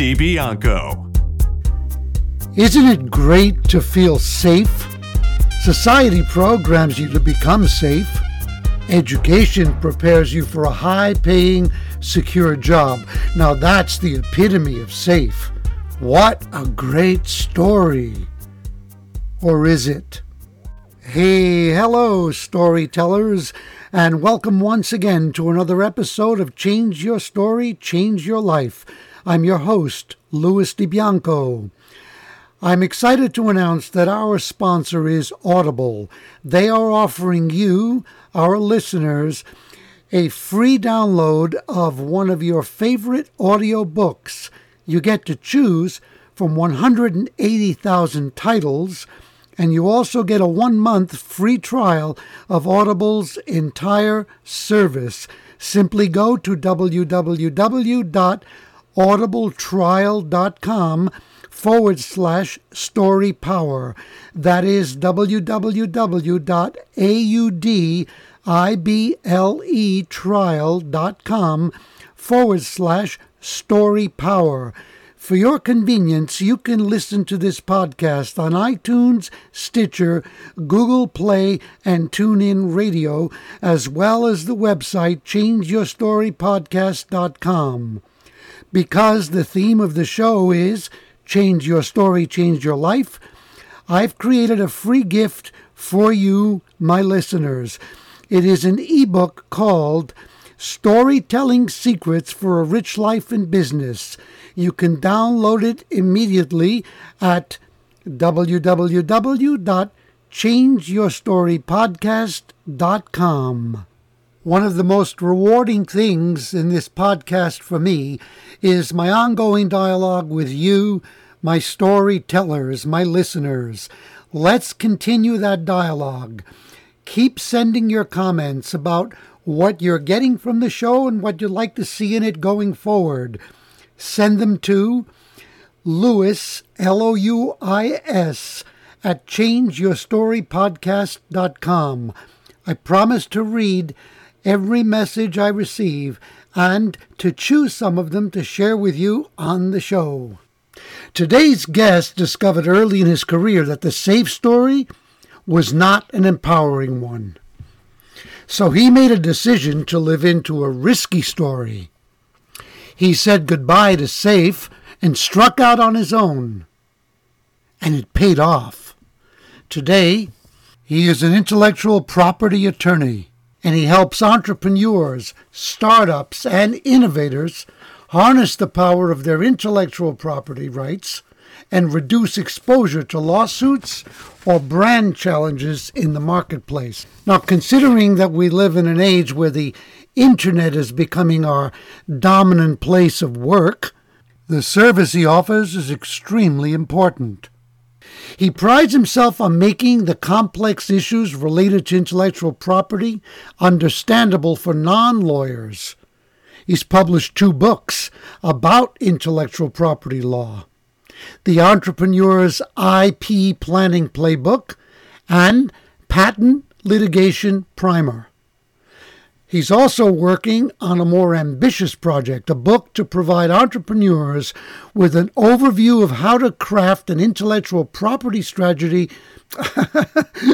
DiBianco. Isn't it great to feel safe? Society programs you to become safe. Education prepares you for a high paying, secure job. Now that's the epitome of safe. What a great story! Or is it? Hey, hello, storytellers, and welcome once again to another episode of Change Your Story, Change Your Life. I'm your host, Louis DiBianco. I'm excited to announce that our sponsor is Audible. They are offering you, our listeners, a free download of one of your favorite audio books. You get to choose from 180,000 titles, and you also get a one month free trial of Audible's entire service. Simply go to www.audibletrial.com forward slash story power. That is www.audibletrial.com forward slash story power. For your convenience, you can listen to this podcast on iTunes, Stitcher, Google Play, and TuneIn Radio, as well as the website changeyourstorypodcast.com. Because the theme of the show is Change Your Story, Change Your Life, I've created a free gift for you, my listeners. It is an ebook called Storytelling Secrets for a Rich Life in Business. You can download it immediately at www.changeyourstorypodcast.com. One of the most rewarding things in this podcast for me is my ongoing dialogue with you, my storytellers, my listeners. Let's continue that dialogue. Keep sending your comments about what you're getting from the show and what you'd like to see in it going forward. Send them to Louis, L O U I S, at changeyourstorypodcast.com. I promise to read every message I receive and to choose some of them to share with you on the show. Today's guest discovered early in his career that the safe story was not an empowering one. So he made a decision to live into a risky story. He said goodbye to safe and struck out on his own. And it paid off. Today, he is an intellectual property attorney and he helps entrepreneurs, startups, and innovators harness the power of their intellectual property rights and reduce exposure to lawsuits or brand challenges in the marketplace. Now, considering that we live in an age where the internet is becoming our dominant place of work, the service he offers is extremely important. He prides himself on making the complex issues related to intellectual property understandable for non lawyers. He's published two books about intellectual property law The Entrepreneur's IP Planning Playbook and Patent Litigation Primer. He's also working on a more ambitious project, a book to provide entrepreneurs with an overview of how to craft an intellectual property strategy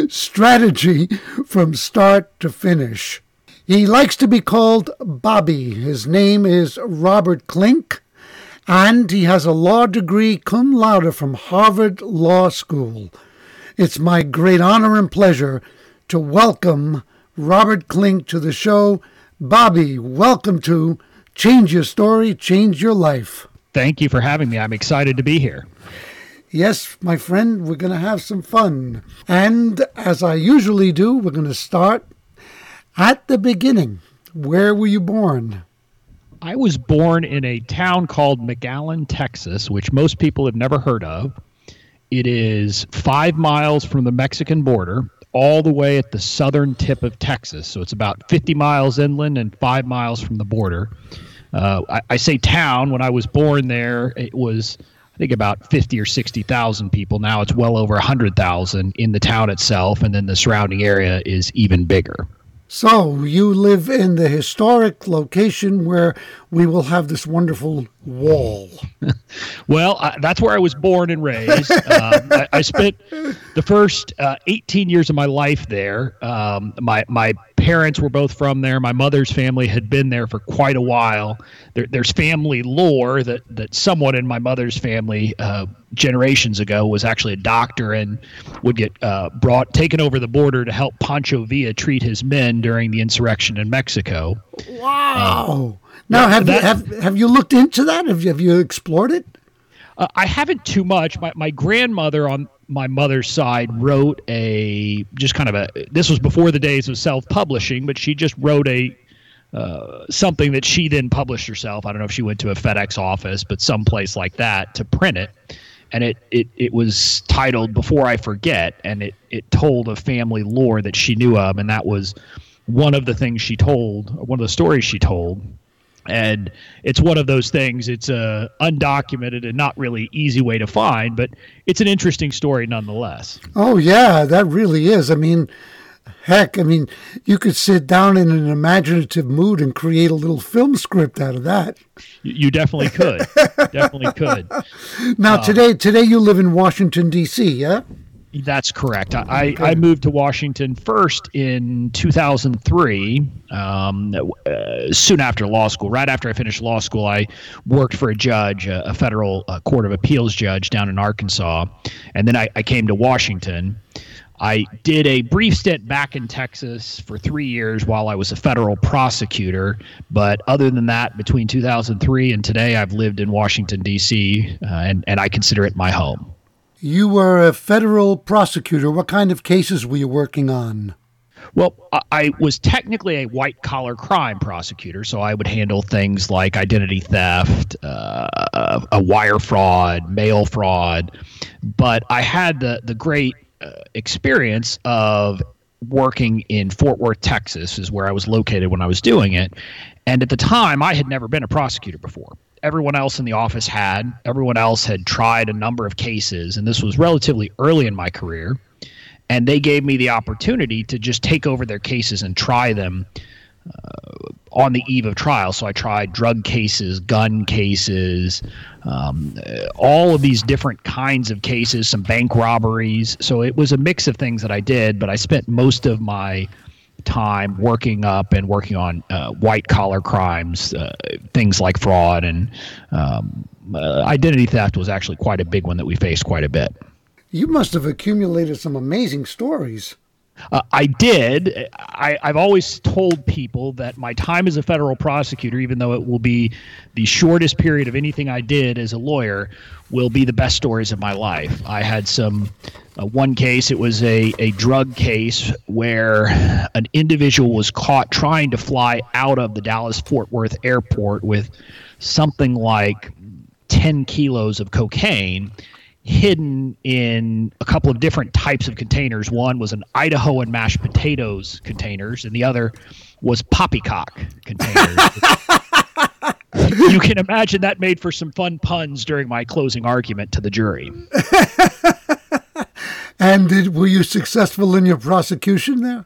strategy from start to finish. He likes to be called Bobby. His name is Robert Klinck, and he has a law degree cum laude from Harvard Law School. It's my great honor and pleasure to welcome Robert Klinck to the show. Bobby, welcome to Change Your Story, Change Your Life. Thank you for having me. I'm excited to be here. Yes, my friend, we're going to have some fun. And as I usually do, we're going to start at the beginning. Where were you born? I was born in a town called McAllen, Texas, which most people have never heard of. It is five miles from the Mexican border, all the way at the southern tip of Texas. So it's about 50 miles inland and five miles from the border. Uh, I, I, say town. When I was born there, it was, I think, about 50 or 60,000 people. Now it's well over 100,000 in the town itself, and then the surrounding area is even bigger. So you live in the historic location where we will have this wonderful wall. well, uh, that's where I was born and raised. Um, I, I, spent the first uh, 18 years of my life there. Um, my my parents were both from there. My mother's family had been there for quite a while. There, there's family lore that that someone in my mother's family uh, generations ago was actually a doctor and would get uh, brought taken over the border to help Pancho Villa treat his men during the insurrection in Mexico. Wow. Now, have that, you have have you looked into that? Have you, have you explored it? Uh, I haven't too much. My my grandmother on my mother's side wrote a just kind of a. This was before the days of self publishing, but she just wrote a uh, something that she then published herself. I don't know if she went to a FedEx office, but some place like that to print it. And it, it, it was titled Before I Forget, and it, it told a family lore that she knew of, and that was one of the things she told, one of the stories she told and it's one of those things it's a undocumented and not really easy way to find but it's an interesting story nonetheless. Oh yeah that really is. I mean heck i mean you could sit down in an imaginative mood and create a little film script out of that. You definitely could. Definitely could. Now um, today today you live in washington d.c yeah that's correct. I, I moved to Washington first in 2003, um, uh, soon after law school. Right after I finished law school, I worked for a judge, a, a federal uh, court of appeals judge down in Arkansas. And then I, I came to Washington. I did a brief stint back in Texas for three years while I was a federal prosecutor. But other than that, between 2003 and today, I've lived in Washington, D.C., uh, and, and I consider it my home. You were a federal prosecutor. What kind of cases were you working on? Well, I was technically a white collar crime prosecutor, so I would handle things like identity theft, uh, a wire fraud, mail fraud. But I had the the great uh, experience of working in Fort Worth, Texas, is where I was located when I was doing it. And at the time, I had never been a prosecutor before everyone else in the office had. Everyone else had tried a number of cases, and this was relatively early in my career. And they gave me the opportunity to just take over their cases and try them uh, on the eve of trial. So I tried drug cases, gun cases, um, all of these different kinds of cases, some bank robberies. So it was a mix of things that I did, but I spent most of my time working up and working on uh, white collar crimes, uh, things like fraud and um, uh, identity theft was actually quite a big one that we faced quite a bit. You must have accumulated some amazing stories. Uh, I did. I, have always told people that my time as a federal prosecutor, even though it will be the shortest period of anything I did as a lawyer, will be the best stories of my life. I had some, uh, one case, it was a, a drug case where an individual was caught trying to fly out of the Dallas Fort Worth airport with something like 10 kilos of cocaine hidden in a couple of different types of containers. One was an Idahoan mashed potatoes containers, and the other was poppycock containers. you can imagine that made for some fun puns during my closing argument to the jury. and did, were you successful in your prosecution there?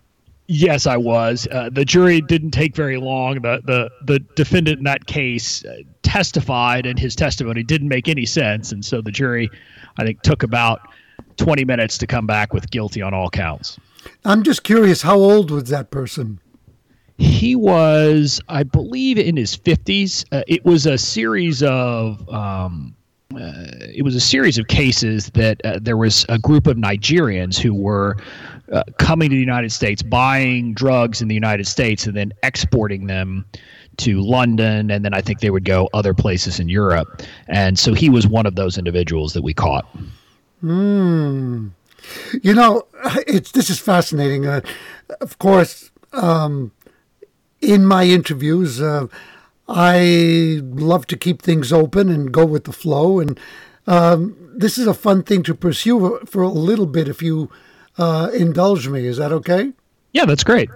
Yes, I was. Uh, the jury didn't take very long. The the the defendant in that case uh, testified, and his testimony didn't make any sense, and so the jury I think took about 20 minutes to come back with guilty on all counts. I'm just curious, how old was that person? He was, I believe, in his 50s. Uh, it was a series of. Um, uh, it was a series of cases that uh, there was a group of Nigerians who were uh, coming to the United States, buying drugs in the United States, and then exporting them to London, and then I think they would go other places in Europe. And so he was one of those individuals that we caught. Hmm. You know, it's this is fascinating. Uh, of course, um, in my interviews, uh, I love to keep things open and go with the flow. And um, this is a fun thing to pursue for a little bit if you uh, indulge me. Is that okay? Yeah, that's great.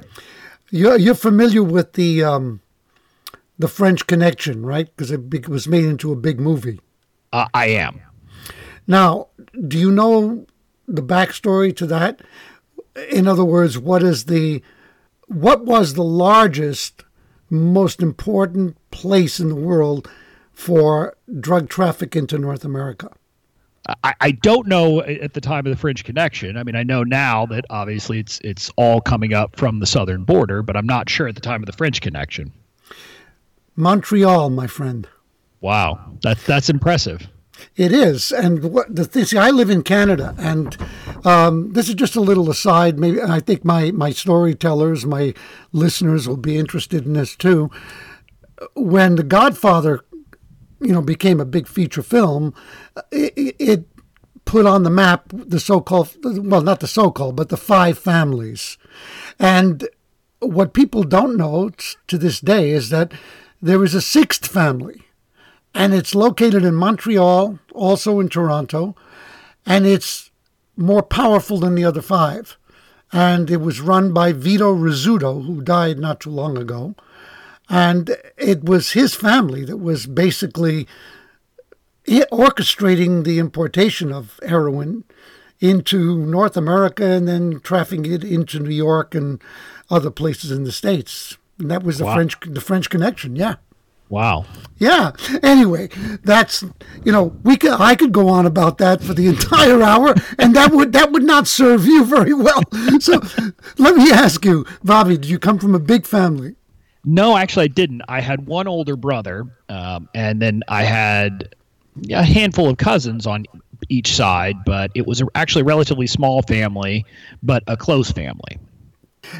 You're, you're familiar with the um, the French Connection, right? Because it was made into a big movie. Uh, I am. Now, do you know the backstory to that? In other words, what is the what was the largest, most important place in the world for drug traffic into North America? I, I don't know at the time of the French Connection. I mean, I know now that obviously it's it's all coming up from the southern border, but I'm not sure at the time of the French Connection. Montreal, my friend. Wow, that's that's impressive. It is, and what the thing, see, I live in Canada, and um, this is just a little aside. Maybe I think my my storytellers, my listeners, will be interested in this too. When The Godfather, you know, became a big feature film, it, it put on the map the so-called, well, not the so-called, but the five families, and what people don't know to this day is that there is a sixth family and it's located in Montreal, also in Toronto, and it's more powerful than the other five. And it was run by Vito Rizzuto, who died not too long ago. And it was his family that was basically orchestrating the importation of heroin into North America and then trafficking it into New York and other places in the States. And that was the wow. French the French connection, yeah. Wow. Yeah. Anyway, that's you know we could I could go on about that for the entire hour, and that would that would not serve you very well. So let me ask you, Bobby, did you come from a big family? No, actually, I didn't. I had one older brother, um, and then I had a handful of cousins on each side, but it was actually a relatively small family, but a close family.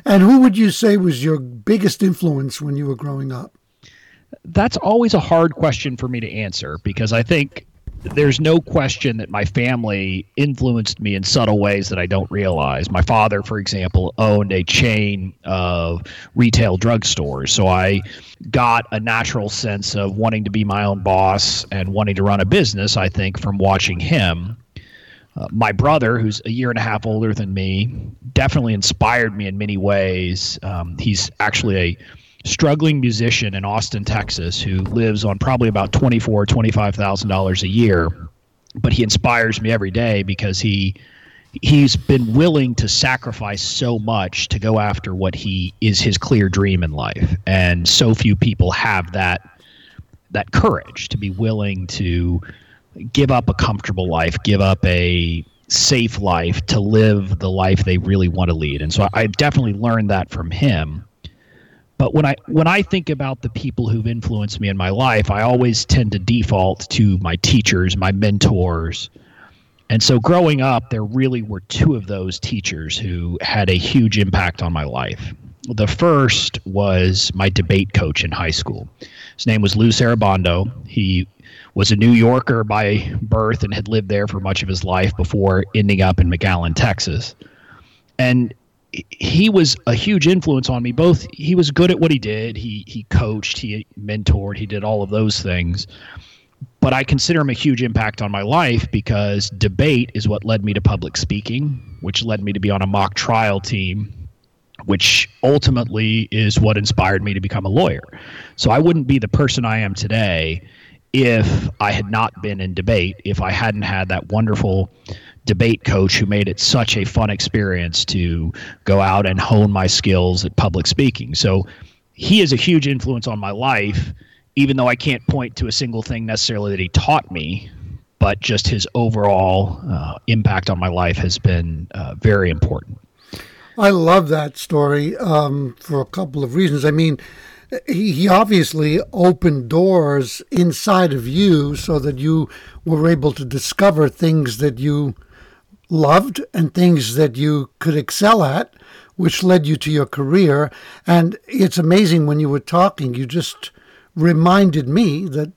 And who would you say was your biggest influence when you were growing up? that's always a hard question for me to answer because I think there's no question that my family influenced me in subtle ways that I don't realize. My father, for example, owned a chain of retail drugstores. So I got a natural sense of wanting to be my own boss and wanting to run a business, I think, from watching him. Uh, my brother, who's a year and a half older than me, definitely inspired me in many ways. Um, he's actually a struggling musician in Austin, Texas, who lives on probably about twenty four, twenty five thousand dollars a year, but he inspires me every day because he he's been willing to sacrifice so much to go after what he is his clear dream in life, and so few people have that that courage to be willing to give up a comfortable life, give up a safe life to live the life they really want to lead. And so I definitely learned that from him. But when I when I think about the people who've influenced me in my life, I always tend to default to my teachers, my mentors. And so growing up, there really were two of those teachers who had a huge impact on my life. The first was my debate coach in high school. His name was Lou Sarabondo. He was a New Yorker by birth and had lived there for much of his life before ending up in McAllen, Texas. And he was a huge influence on me. Both he was good at what he did. He he coached, he mentored, he did all of those things. But I consider him a huge impact on my life because debate is what led me to public speaking, which led me to be on a mock trial team, which ultimately is what inspired me to become a lawyer. So I wouldn't be the person I am today if I had not been in debate, if I hadn't had that wonderful debate coach who made it such a fun experience to go out and hone my skills at public speaking. So he is a huge influence on my life, even though I can't point to a single thing necessarily that he taught me, but just his overall uh, impact on my life has been uh, very important. I love that story um, for a couple of reasons. I mean, he, obviously opened doors inside of you so that you were able to discover things that you loved and things that you could excel at, which led you to your career. And it's amazing when you were talking, you just reminded me that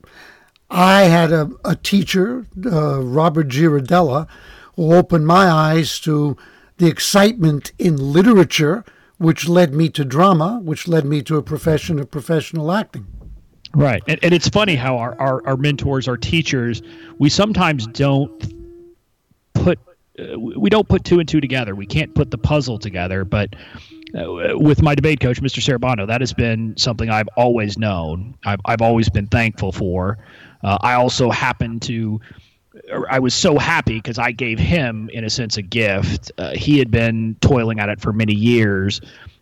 I had a, a teacher, uh, Robert Girardella, who opened my eyes to the excitement in literature, which led me to drama, which led me to a profession of professional acting. Right. And, and it's funny how our, our, our mentors, our teachers, we sometimes don't put uh, we don't put two and two together. We can't put the puzzle together. But uh, with my debate coach, Mr. Serabano, that has been something I've always known. I've, I've always been thankful for. Uh, I also happen to. I was so happy because I gave him, in a sense, a gift. Uh, he had been toiling at it for many years,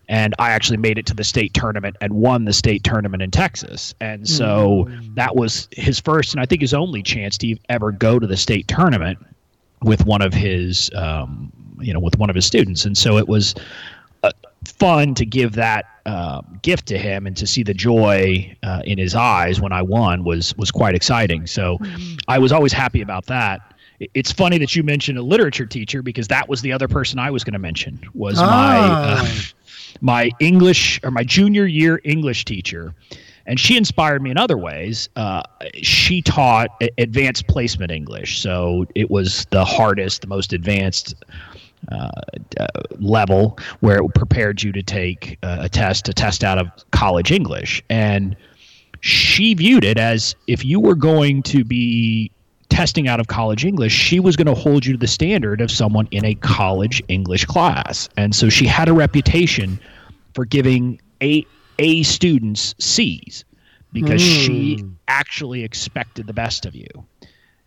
and I actually made it to the state tournament and won the state tournament in Texas. And so mm. that was his first and I think his only chance to ever go to the state tournament with one of his um, you know with one of his students and so it was fun to give that uh, gift to him and to see the joy uh, in his eyes when I won was was quite exciting. So mm-hmm. I was always happy about that. It's funny that you mentioned a literature teacher because that was the other person I was going to mention was my uh, my English or my junior year English teacher. And she inspired me in other ways. Uh, she taught advanced placement English, so it was the hardest, the most advanced uh, uh, level where it prepared you to take uh, a test, a test out of college English, and she viewed it as if you were going to be testing out of college English, she was going to hold you to the standard of someone in a college English class, and so she had a reputation for giving a a students C's because mm. she hmm. actually expected the best of you.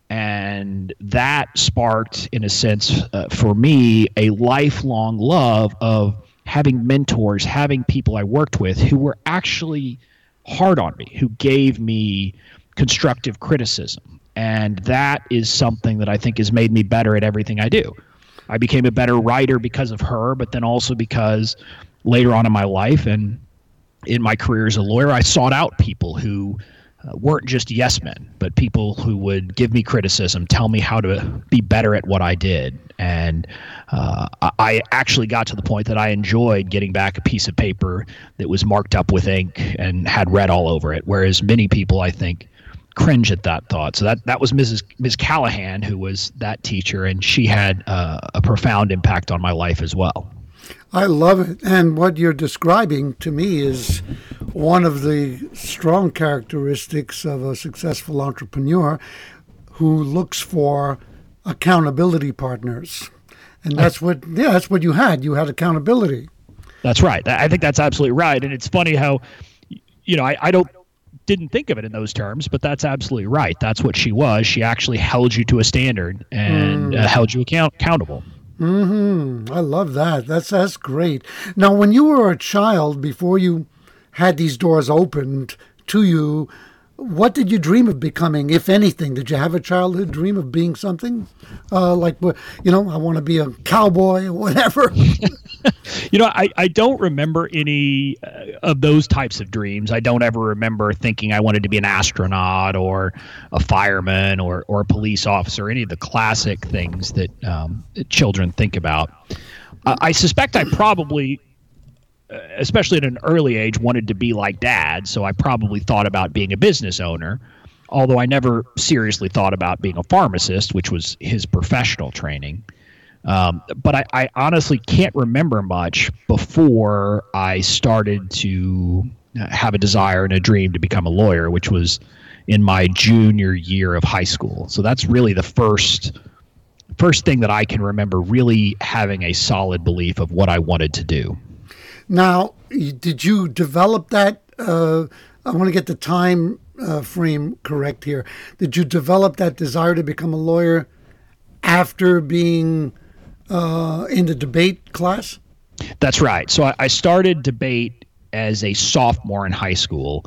And that sparked, in a sense, uh, for me, a lifelong love of having mentors, having people I worked with who were actually hard on me, who gave me constructive criticism. And that is something that I think has made me better at everything I do. I became a better writer because of her, but then also because later on in my life and in my career as a lawyer, I sought out people who uh, weren't just yes men, but people who would give me criticism, tell me how to be better at what I did. And uh, I actually got to the point that I enjoyed getting back a piece of paper that was marked up with ink and had red all over it, whereas many people, I think, cringe at that thought. So that that was Mrs. Ms. Callahan, who was that teacher, and she had uh, a profound impact on my life as well. I love it. And what you're describing to me is one of the strong characteristics of a successful entrepreneur who looks for accountability partners. And that's what yeah, that's what you had. You had accountability. That's right. I think that's absolutely right. And it's funny how you know, I, I don't didn't think of it in those terms, but that's absolutely right. That's what she was. She actually held you to a standard and mm. uh, held you account- accountable. Hmm. I love that. That's that's great. Now, when you were a child, before you had these doors opened to you, what did you dream of becoming, if anything? Did you have a childhood dream of being something? Uh, like, you know, I want to be a cowboy or whatever. you know, I, I don't remember any uh, of those types of dreams. I don't ever remember thinking I wanted to be an astronaut or a fireman or, or a police officer, any of the classic things that um, children think about. Uh, I suspect I probably especially at an early age, wanted to be like dad. So I probably thought about being a business owner, although I never seriously thought about being a pharmacist, which was his professional training. Um, but I, I, honestly can't remember much before I started to have a desire and a dream to become a lawyer, which was in my junior year of high school. So that's really the first first thing that I can remember really having a solid belief of what I wanted to do. Now, did you develop that? Uh, I want to get the time uh, frame correct here. Did you develop that desire to become a lawyer after being uh, in the debate class? That's right. So I, I started debate as a sophomore in high school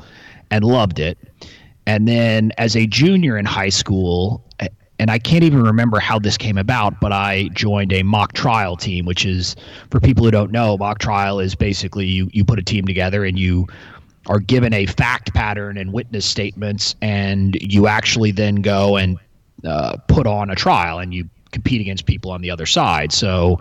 and loved it. And then as a junior in high school, and I can't even remember how this came about, but I joined a mock trial team, which is for people who don't know, mock trial is basically you you put a team together and you are given a fact pattern and witness statements, and you actually then go and uh, put on a trial and you compete against people on the other side. So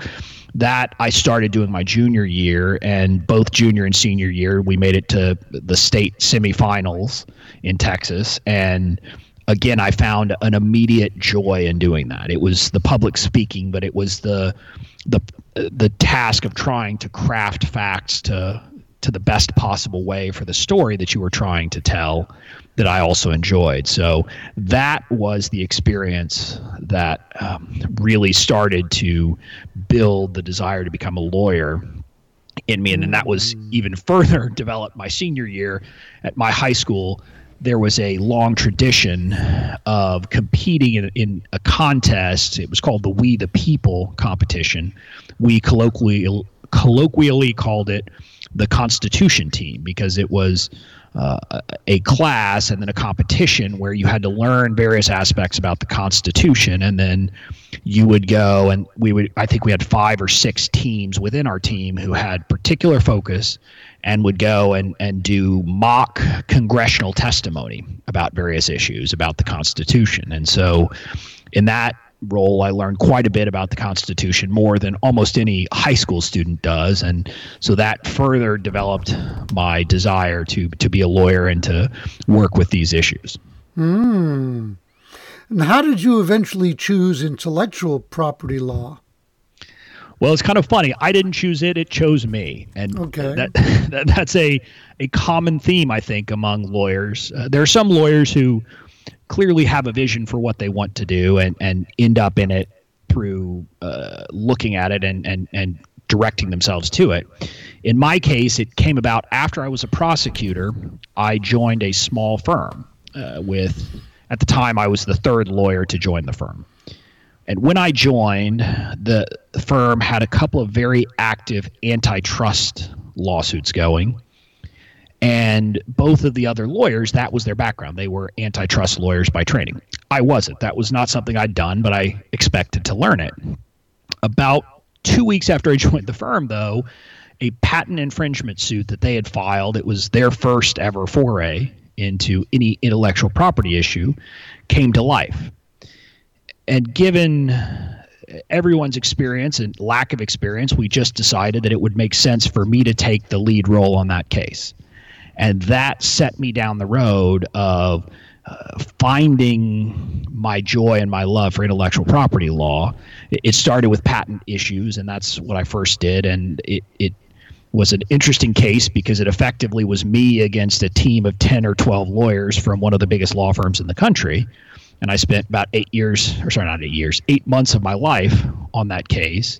that I started doing my junior year, and both junior and senior year, we made it to the state semifinals in Texas, and again, I found an immediate joy in doing that. It was the public speaking, but it was the the the task of trying to craft facts to to the best possible way for the story that you were trying to tell that I also enjoyed. So that was the experience that um, really started to build the desire to become a lawyer in me. And then that was even further developed my senior year at my high school. There was a long tradition of competing in, in a contest. It was called the We the People competition. We colloquially colloquially called it the Constitution team because it was uh, a class and then a competition where you had to learn various aspects about the Constitution, and then you would go and we would. I think we had five or six teams within our team who had particular focus and would go and, and do mock congressional testimony about various issues about the Constitution. And so, in that role, I learned quite a bit about the Constitution, more than almost any high school student does, and so that further developed my desire to to be a lawyer and to work with these issues. Hmm. And how did you eventually choose intellectual property law? Well, it's kind of funny. I didn't choose it; it chose me, and okay. that, that that's a a common theme I think among lawyers. Uh, there are some lawyers who clearly have a vision for what they want to do and, and end up in it through uh, looking at it and, and, and directing themselves to it. In my case, it came about after I was a prosecutor. I joined a small firm uh, with, at the time, I was the third lawyer to join the firm. And when I joined, the firm had a couple of very active antitrust lawsuits going and both of the other lawyers, that was their background. They were antitrust lawyers by training. I wasn't. That was not something I'd done, but I expected to learn it. About two weeks after I joined the firm, though, a patent infringement suit that they had filed, it was their first ever foray into any intellectual property issue, came to life. And given everyone's experience and lack of experience, we just decided that it would make sense for me to take the lead role on that case and that set me down the road of uh, finding my joy and my love for intellectual property law. It, started with patent issues, and that's what I first did, and it, it was an interesting case because it effectively was me against a team of 10 or 12 lawyers from one of the biggest law firms in the country. And I spent about eight years, or sorry, not eight years, eight months of my life on that case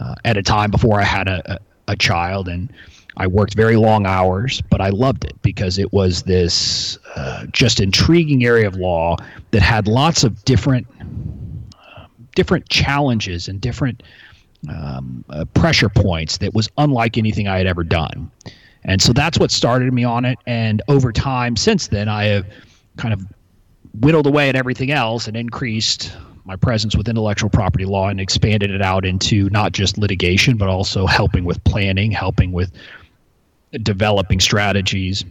uh, at a time before I had a, a, a child. And I worked very long hours, but I loved it because it was this uh, just intriguing area of law that had lots of different uh, different challenges and different um, uh, pressure points that was unlike anything I had ever done. And so that's what started me on it. And over time, since then, I have kind of whittled away at everything else and increased my presence with intellectual property law and expanded it out into not just litigation, but also helping with planning, helping with developing strategies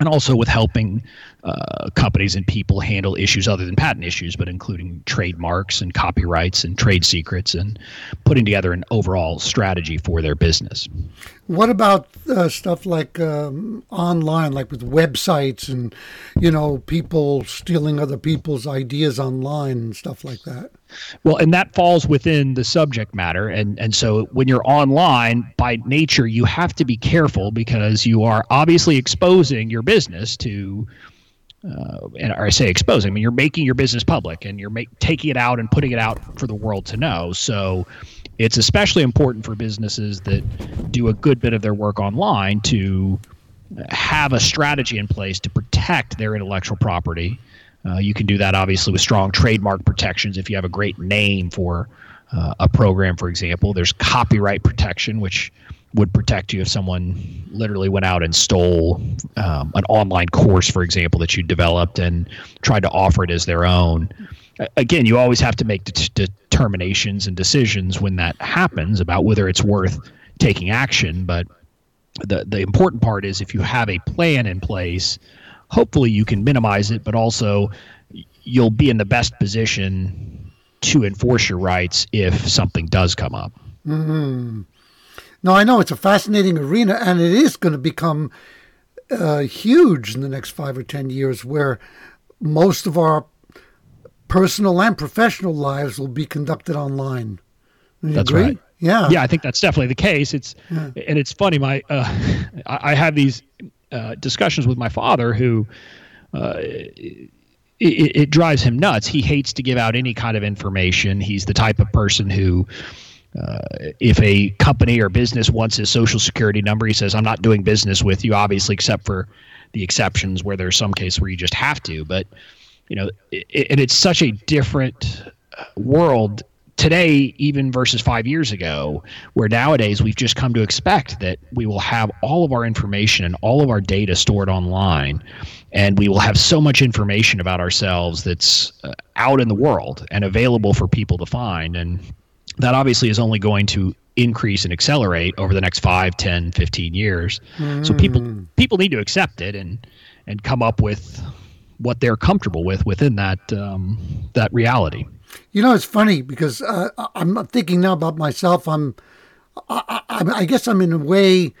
and also with helping uh, companies and people handle issues other than patent issues, but including trademarks and copyrights and trade secrets, and putting together an overall strategy for their business. What about uh, stuff like um, online, like with websites and you know people stealing other people's ideas online and stuff like that? Well, and that falls within the subject matter, and and so when you're online, by nature, you have to be careful because you are obviously exposing your business to. Uh, and I say exposing. I mean, you're making your business public, and you're make, taking it out and putting it out for the world to know. So, it's especially important for businesses that do a good bit of their work online to have a strategy in place to protect their intellectual property uh, you can do that obviously with strong trademark protections if you have a great name for uh, a program, for example. There's copyright protection, which would protect you if someone literally went out and stole um, an online course, for example, that you developed and tried to offer it as their own. Again, you always have to make det- determinations and decisions when that happens about whether it's worth taking action. But the the important part is if you have a plan in place hopefully you can minimize it, but also you'll be in the best position to enforce your rights if something does come up. Mm-hmm. No, I know it's a fascinating arena, and it is going to become uh, huge in the next five or ten years, where most of our personal and professional lives will be conducted online. That's agree? right. Yeah. Yeah, I think that's definitely the case. It's yeah. and it's funny. My uh, I, I have these uh, discussions with my father who. Uh, it, it, drives him nuts. He hates to give out any kind of information. He's the type of person who, uh, if a company or business wants his social security number, he says, "I'm not doing business with you." Obviously, except for the exceptions where there's some case where you just have to. But you know, it, and it's such a different world today, even versus five years ago, where nowadays we've just come to expect that we will have all of our information and all of our data stored online, and we will have so much information about ourselves that's uh, out in the world and available for people to find. And that obviously is only going to increase and accelerate over the next 5 10 15 years mm. so people hmm. people need to accept it and and come up with what they're comfortable with within that um, that reality you know, it's funny because uh, I'm thinking now about myself. I'm, I, I, I guess I'm in a way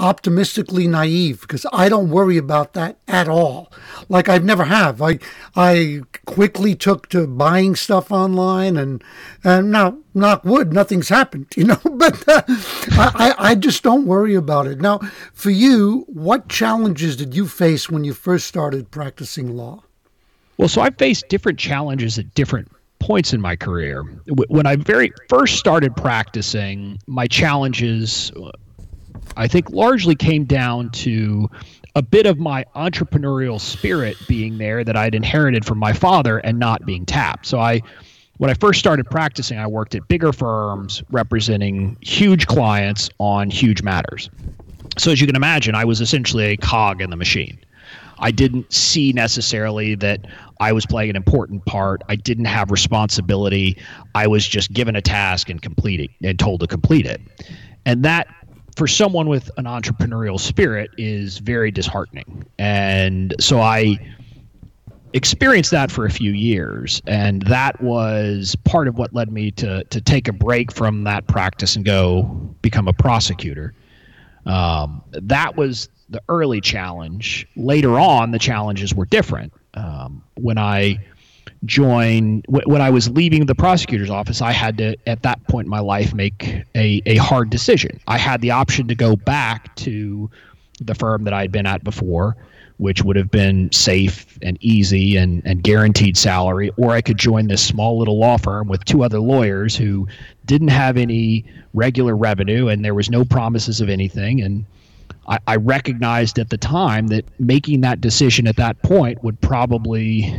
optimistically naive because I don't worry about that at all. Like I've never have. I I quickly took to buying stuff online and and now knock wood, nothing's happened, you know. But uh, I I just don't worry about it. Now, for you, what challenges did you face when you first started practicing law? Well, so I faced different challenges at different points in my career. When I very first started practicing, my challenges, I think, largely came down to a bit of my entrepreneurial spirit being there that I'd inherited from my father and not being tapped. So I when I first started practicing, I worked at bigger firms representing huge clients on huge matters. So as you can imagine, I was essentially a cog in the machine. I didn't see necessarily that I was playing an important part. I didn't have responsibility. I was just given a task and completing and told to complete it. And that for someone with an entrepreneurial spirit is very disheartening. And so I experienced that for a few years and that was part of what led me to to take a break from that practice and go become a prosecutor um, that was the early challenge. Later on, the challenges were different. Um, when I joined, when I was leaving the prosecutor's office, I had to, at that point in my life, make a, a hard decision. I had the option to go back to the firm that I had been at before, which would have been safe and easy and, and guaranteed salary, or I could join this small little law firm with two other lawyers who didn't have any regular revenue and there was no promises of anything. And I, I recognized at the time that making that decision at that point would probably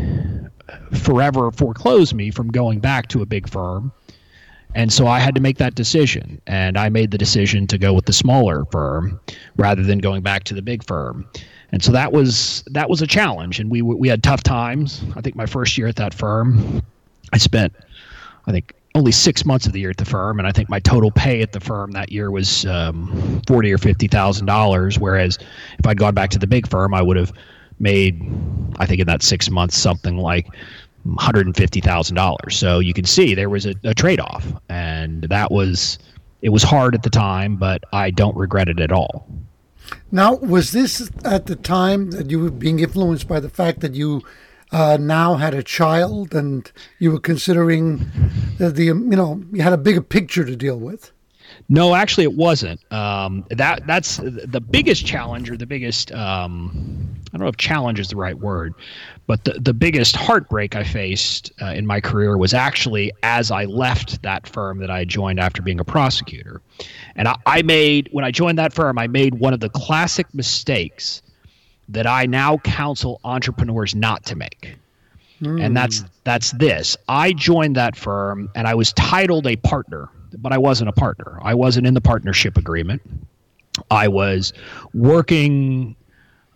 forever foreclose me from going back to a big firm. And so I had to make that decision. And I made the decision to go with the smaller firm rather than going back to the big firm. And so that was that was a challenge and we we had tough times. I think my first year at that firm I spent I think only six months of the year at the firm, and I think my total pay at the firm that year was um, forty or fifty thousand dollars. Whereas if I'd gone back to the big firm, I would have made, I think, in that six months, something like one hundred and fifty thousand dollars. So you can see there was a, a trade off, and that was it was hard at the time, but I don't regret it at all. Now, was this at the time that you were being influenced by the fact that you uh, now had a child and you were considering the, the, you know you had a bigger picture to deal with no actually it wasn't um, that that's the biggest challenge or the biggest um, i don't know if challenge is the right word but the, the biggest heartbreak i faced uh, in my career was actually as i left that firm that i joined after being a prosecutor and I, I made when i joined that firm i made one of the classic mistakes that I now counsel entrepreneurs not to make. Mm. And that's that's this. I joined that firm and I was titled a partner, but I wasn't a partner. I wasn't in the partnership agreement. I was working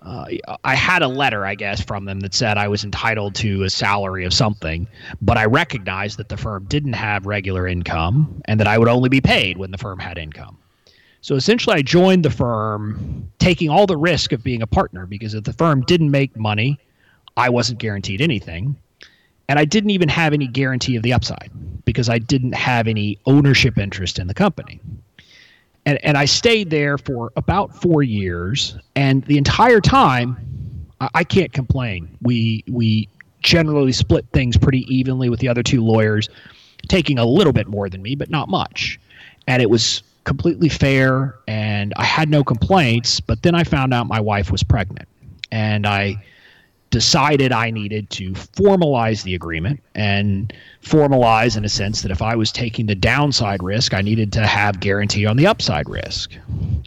uh, I had a letter, I guess, from them that said I was entitled to a salary of something, but I recognized that the firm didn't have regular income and that I would only be paid when the firm had income. So essentially, I joined the firm taking all the risk of being a partner because if the firm didn't make money, I wasn't guaranteed anything. And I didn't even have any guarantee of the upside because I didn't have any ownership interest in the company. And, and I stayed there for about four years. And the entire time, I, I can't complain. We, we generally split things pretty evenly with the other two lawyers, taking a little bit more than me, but not much and it was completely fair, and I had no complaints. But then I found out my wife was pregnant, and I decided I needed to formalize the agreement and formalize in a sense that if I was taking the downside risk, I needed to have guarantee on the upside risk.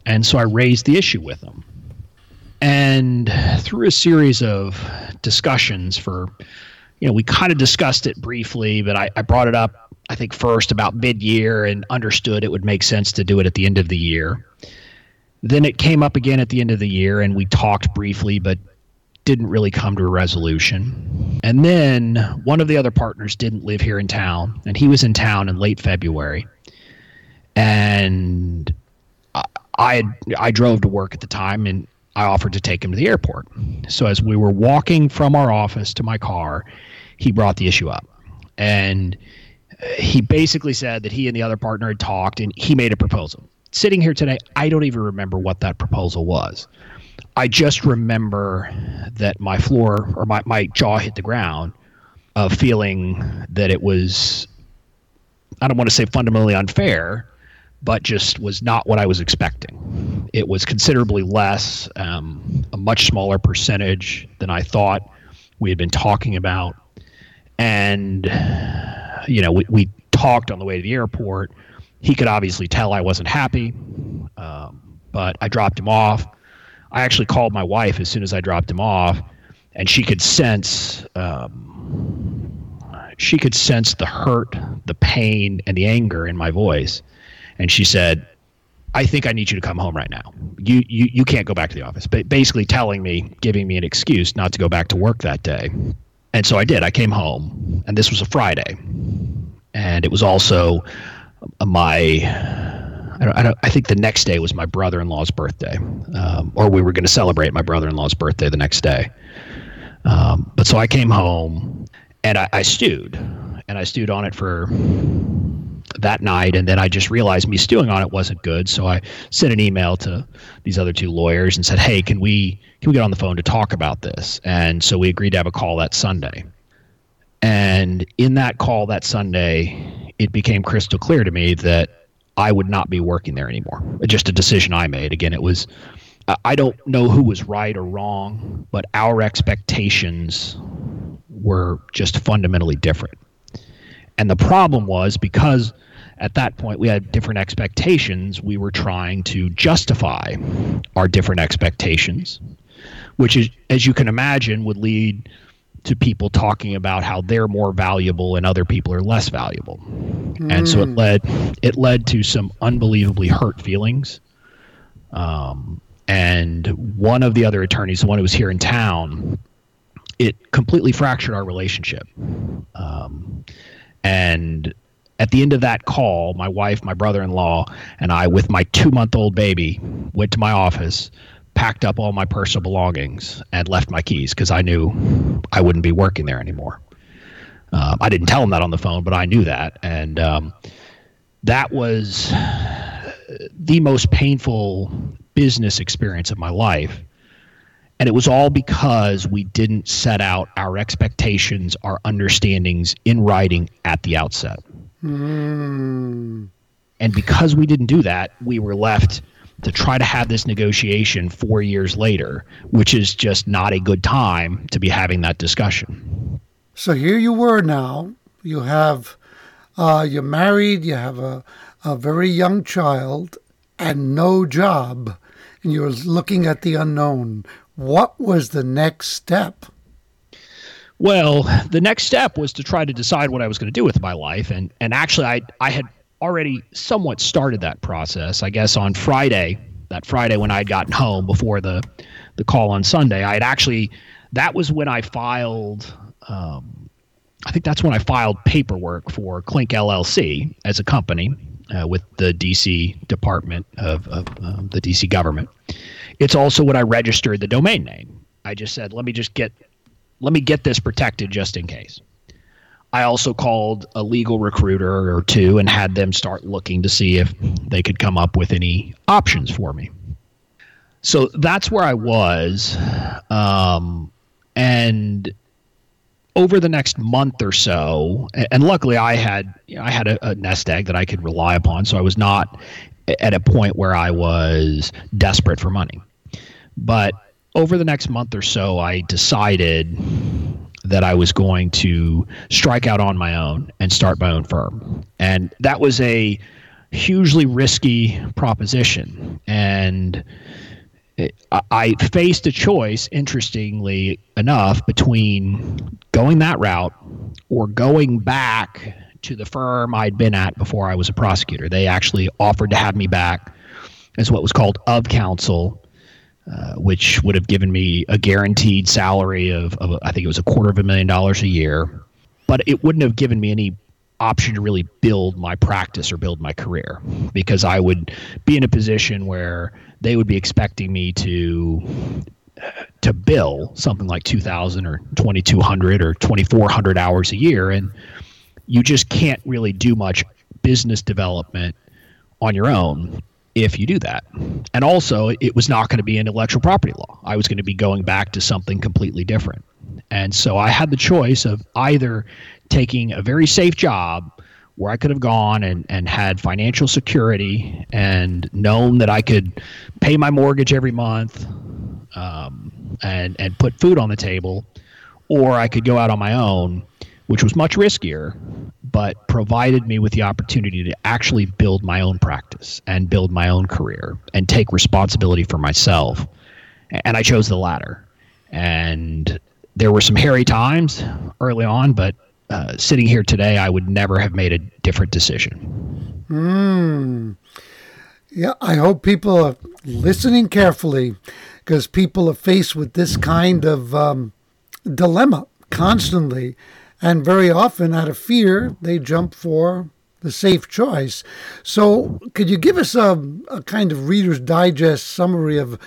And so I raised the issue with them. And through a series of discussions for, you know, we kind of discussed it briefly, but I, I brought it up, I think, first about mid year and understood it would make sense to do it at the end of the year. Then it came up again at the end of the year, and we talked briefly, but didn't really come to a resolution. And then one of the other partners didn't live here in town, and he was in town in late February. And I, I, I drove to work at the time, and I offered to take him to the airport. So as we were walking from our office to my car, he brought the issue up. And uh, he basically said that he and the other partner had talked and he made a proposal. Sitting here today, I don't even remember what that proposal was. I just remember that my floor or my, my jaw hit the ground of feeling that it was, I don't want to say fundamentally unfair, but just was not what I was expecting. It was considerably less, um, a much smaller percentage than I thought we had been talking about. And, you know, we, we talked on the way to the airport. He could obviously tell I wasn't happy, um, but I dropped him off. I actually called my wife as soon as I dropped him off, and she could sense. Um, she could sense the hurt, the pain, and the anger in my voice and she said, I think I need you to come home right now. You you you can't go back to the office. But basically telling me, giving me an excuse not to go back to work that day. And so I did. I came home, and this was a Friday, and it was also my. I, don't, I, don't, I think the next day was my brother-in-law's birthday, um, or we were going to celebrate my brother-in-law's birthday the next day. Um, but so I came home, and I, I stewed, and I stewed on it for that night, and then I just realized me stewing on it wasn't good. So I sent an email to these other two lawyers and said, "Hey, can we can we get on the phone to talk about this?" And so we agreed to have a call that Sunday. And in that call that Sunday, it became crystal clear to me that I would not be working there anymore. Just a decision I made. Again, it was I don't know who was right or wrong, but our expectations were just fundamentally different. And the problem was because at that point we had different expectations, we were trying to justify our different expectations, which is, as you can imagine, would lead to people talking about how they're more valuable and other people are less valuable. Mm. And so it hmm. led it led to some unbelievably hurt feelings. Um, and one of the other attorneys, the one who was here in town, it completely fractured our relationship. Um, and at the end of that call, my wife, my brother in law, and I, with my two month old baby, went to my office, packed up all my personal belongings, and left my keys because I knew I wouldn't be working there anymore. Um, I didn't tell him that on the phone, but I knew that. And um, that was the most painful business experience of my life and it was all because we didn't set out our expectations, our understandings in writing at the outset. Mm. And because we didn't do that, we were left to try to have this negotiation four years later, which is just not a good time to be having that discussion. So here you were now. You have, uh, you're married, you have a, a very young child, and no job. And you're looking at the unknown. What was the next step? Well, the next step was to try to decide what I was going to do with my life, and and actually, I I had already somewhat started that process. I guess on Friday, that Friday when I'd gotten home before the the call on Sunday, I had actually that was when I filed. Um, I think that's when I filed paperwork for Klinck LLC as a company uh, with the DC Department of, of uh, the DC government. It's also when I registered the domain name. I just said, let me just get let me get this protected just in case. I also called a legal recruiter or two and had them start looking to see if they could come up with any options for me. So that's where I was. Um, and over the next month or so, and luckily I had you know, I had a, a nest egg that I could rely upon, so I was not at a point where I was desperate for money. But over the next month or so, I decided that I was going to strike out on my own and start my own firm. And that was a hugely risky proposition. And I faced a choice, interestingly enough, between going that route or going back to the firm I'd been at before I was a prosecutor. They actually offered to have me back as what was called of counsel, uh, which would have given me a guaranteed salary of, of, I think it was a quarter of a million dollars a year, but it wouldn't have given me any option to really build my practice or build my career because I would be in a position where they would be expecting me to to bill something like 2000 or 2200 or 2400 hours a year. And you just can't really do much business development on your own if you do that. And also, it was not going to be intellectual property law. I was going to be going back to something completely different. And so I had the choice of either taking a very safe job where I could have gone and, and had financial security and known that I could pay my mortgage every month um, and, and put food on the table, or I could go out on my own which was much riskier, but provided me with the opportunity to actually build my own practice and build my own career and take responsibility for myself. And I chose the latter. And there were some hairy times early on, but uh, sitting here today, I would never have made a different decision. Hmm. Yeah, I hope people are listening carefully because people are faced with this kind of um, dilemma constantly and very often, out of fear, they jump for the safe choice. So, could you give us a, a kind of Reader's Digest summary of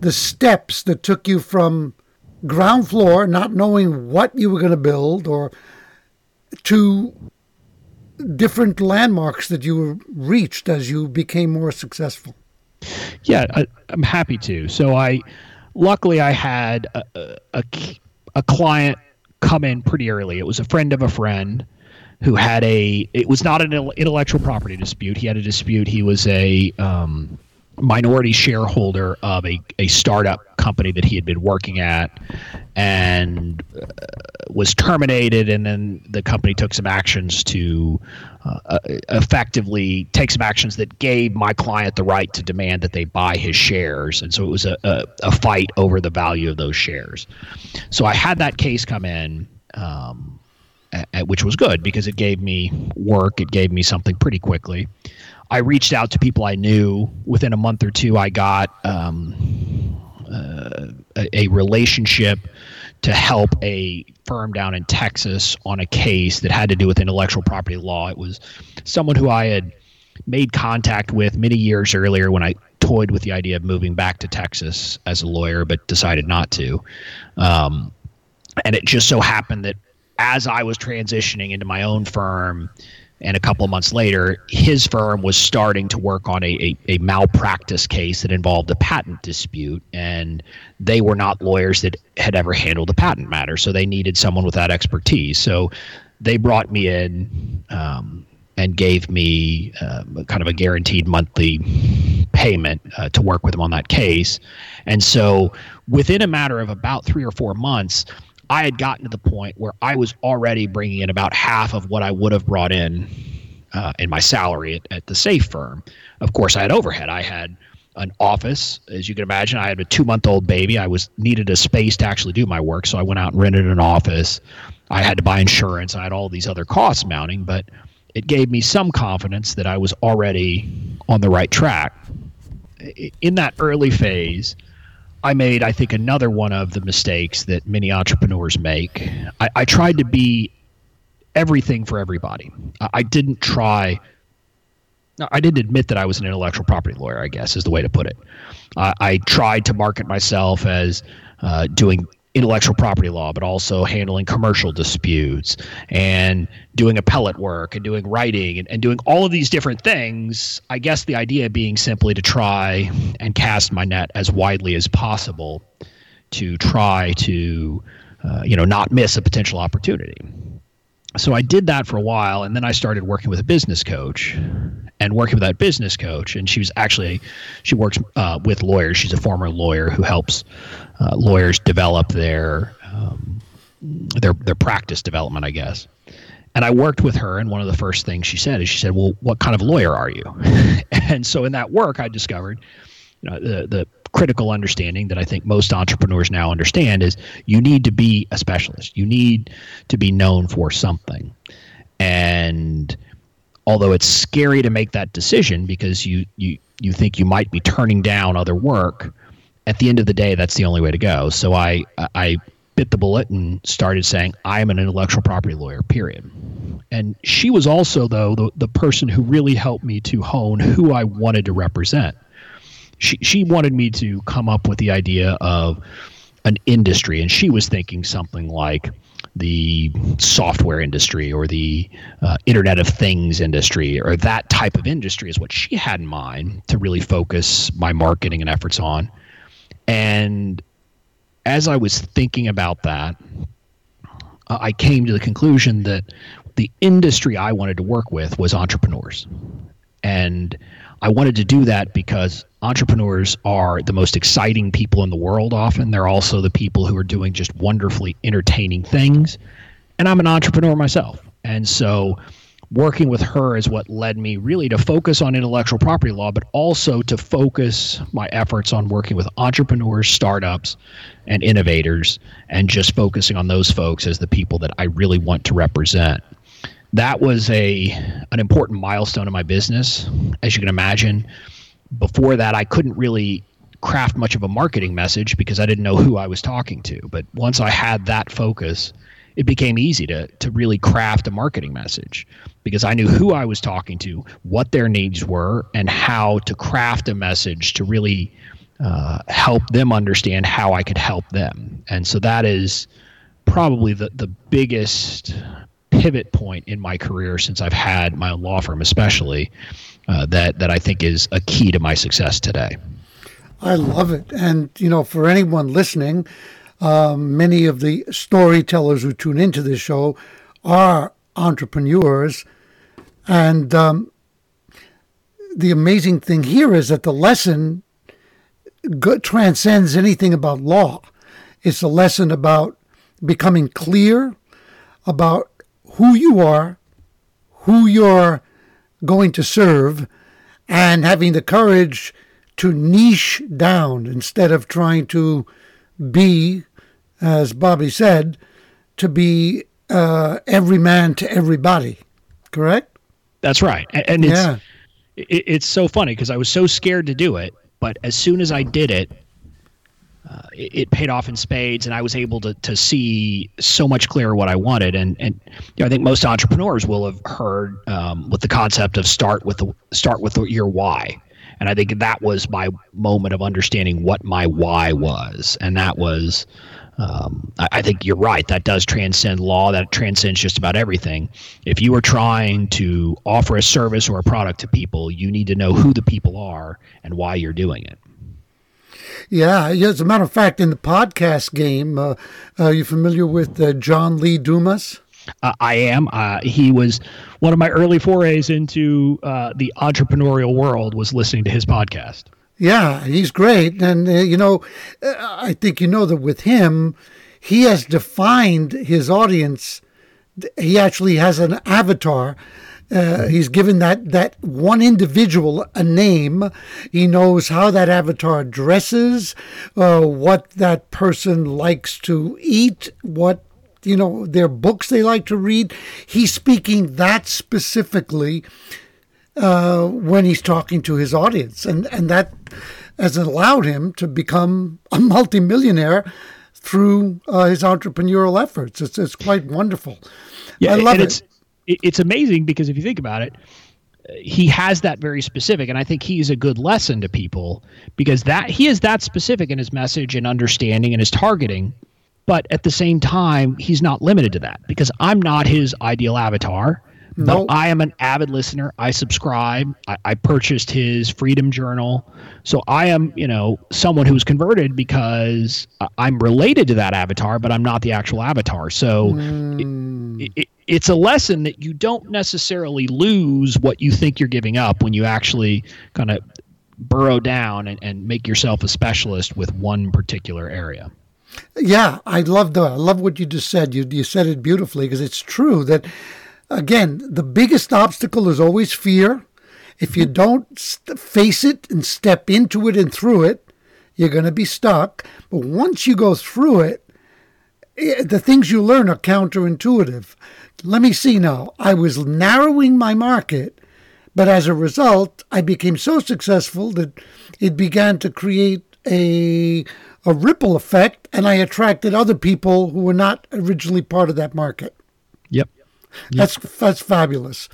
the steps that took you from ground floor, not knowing what you were going to build, or to different landmarks that you reached as you became more successful? Yeah, I, am happy to. So, I luckily I had a, a, a client come in pretty early. It was a friend of a friend who had a. It was not an intellectual property dispute. He had a dispute. He was a um, minority shareholder of a, a startup company that he had been working at and uh, was terminated and then the company took some actions to uh, effectively take some actions that gave my client the right to demand that they buy his shares. And so it was a, a, a fight over the value of those shares. So i had that case come in um, which was good because it gave me work. It gave me something pretty quickly. I reached out to people I knew. Within a month or two, I got um, uh, a, a, relationship to help a firm down in Texas on a case that had to do with intellectual property law. It was someone who I had made contact with many years earlier when I toyed with the idea of moving back to Texas as a lawyer, but decided not to. Um, and it just so happened that as I was transitioning into my own firm, and a couple of months later, his firm was starting to work on a, a, a, malpractice case that involved a patent dispute. And they were not lawyers that had ever handled a patent matter. So they needed someone with that expertise. So they brought me in um, and gave me um, kind of a guaranteed monthly payment uh, to work with them on that case. And so within a matter of about three or four months, I had gotten to the point where I was already bringing in about half of what I would have brought in uh, in my salary at, at the safe firm. Of course, I had overhead. I had an office, as you can imagine. I had a two month old baby. I was needed a space to actually do my work, so I went out and rented an office. I had to buy insurance. I had all these other costs mounting, but it gave me some confidence that I was already on the right track. In that early phase, I made, I think, another one of the mistakes that many entrepreneurs make. I, I tried to be everything for everybody. I, I didn't try. I didn't admit that I was an intellectual property lawyer. I guess is the way to put it. Uh, I tried to market myself as uh, doing intellectual property law, but also handling commercial disputes and doing appellate work and doing writing and, and doing all of these different things. I guess the idea being simply to try and cast my net as widely as possible to try to uh, you know, not miss a potential opportunity. So I did that for a while, and then I started working with a business coach, and working with that business coach. And she was actually, she works uh, with lawyers. She's a former lawyer who helps uh, lawyers develop their um, their their practice development, I guess. And I worked with her, and one of the first things she said is, she said, "Well, what kind of lawyer are you?" and so in that work, I discovered, you know, the the critical understanding that I think most entrepreneurs now understand is you need to be a specialist. You need to be known for something. And although it's scary to make that decision because you you you think you might be turning down other work, at the end of the day that's the only way to go. So I I bit the bullet and started saying I am an intellectual property lawyer, period. And she was also though the, the person who really helped me to hone who I wanted to represent she she wanted me to come up with the idea of an industry, and she was thinking something like the software industry or the uh, Internet of Things industry or that type of industry is what she had in mind to really focus my marketing and efforts on. And as I was thinking about that, I came to the conclusion that the industry I wanted to work with was entrepreneurs. And I wanted to do that because entrepreneurs are the most exciting people in the world often. They're also the people who are doing just wonderfully entertaining things. And I'm an entrepreneur myself. And so working with her is what led me really to focus on intellectual property law, but also to focus my efforts on working with entrepreneurs, startups, and innovators, and just focusing on those folks as the people that I really want to represent that was a an important milestone in my business as you can imagine before that i couldn't really craft much of a marketing message because i didn't know who i was talking to. But once i had that focus it became easy to to really craft a marketing message because i knew who i was talking to what their needs were and how to craft a message to really uh, help them understand how i could help them. And so that is probably the, the biggest pivot point in my career since I've had my own law firm, especially uh, that that I think is a key to my success today. I love it, and you know, for anyone listening, um, many of the storytellers who tune into this show are entrepreneurs, and um, the amazing thing here is that the lesson go- transcends anything about law. It's a lesson about becoming clear about who you are, who you're going to serve, and having the courage to niche down instead of trying to be, as Bobby said, to be uh, every man to everybody. Correct? That's right. And, it's, yeah. it, it's so funny because I was so scared to do it, but as soon as I did it, uh, it, it, paid off in spades, and I was able to to see so much clearer what I wanted. And and you know, I think most entrepreneurs will have heard um, with the concept of start with the start with your why. And I think that was my moment of understanding what my why was, and that was. Um, I, I think you're right. That does transcend law. That transcends just about everything. If you are trying to offer a service or a product to people, you need to know who the people are and why you're doing it. Yeah, as a matter of fact, in the podcast game, uh, are you familiar with uh, John Lee Dumas? Uh, I am. Uh, he was one of my early forays into uh, the entrepreneurial world. Was listening to his podcast. Yeah, he's great, and uh, you know, I think you know that with him, he has defined his audience. He actually has an avatar uh, he's given that, that one individual a name. He knows how that avatar dresses, uh, what that person likes to eat, what you know their books they like to read. He's speaking that specifically uh, when he's talking to his audience, and and that has allowed him to become a multimillionaire through uh, his entrepreneurial efforts. It's it's quite wonderful. Yeah, I love it it's amazing because if you think about it, he has that very specific, and I think he's a good lesson to people because that he is that specific in his message and understanding and his targeting. But at the same time, he's not limited to that because I'm not his ideal avatar. No. But I am an avid listener. I subscribe. I, I, purchased his Freedom Journal. So I am, you know, someone who's converted because I'm related to that avatar, but I'm not the actual avatar. So mm. it, it, it's a lesson that you don't necessarily lose what you think you're giving up when you actually kind of burrow down and, and make yourself a specialist with one particular area. Yeah, I love the I love what you just said. You you said it beautifully because it's true that again, the biggest obstacle is always fear. If you don't face it and step into it and through it, you're going to be stuck. But once you go through it, eh, the things you learn are counterintuitive. Let me see now. I was narrowing my market, but as a result, I became so successful that it began to create a a ripple effect and I attracted other people who were not originally part of that market. Yep. That's that's fabulous.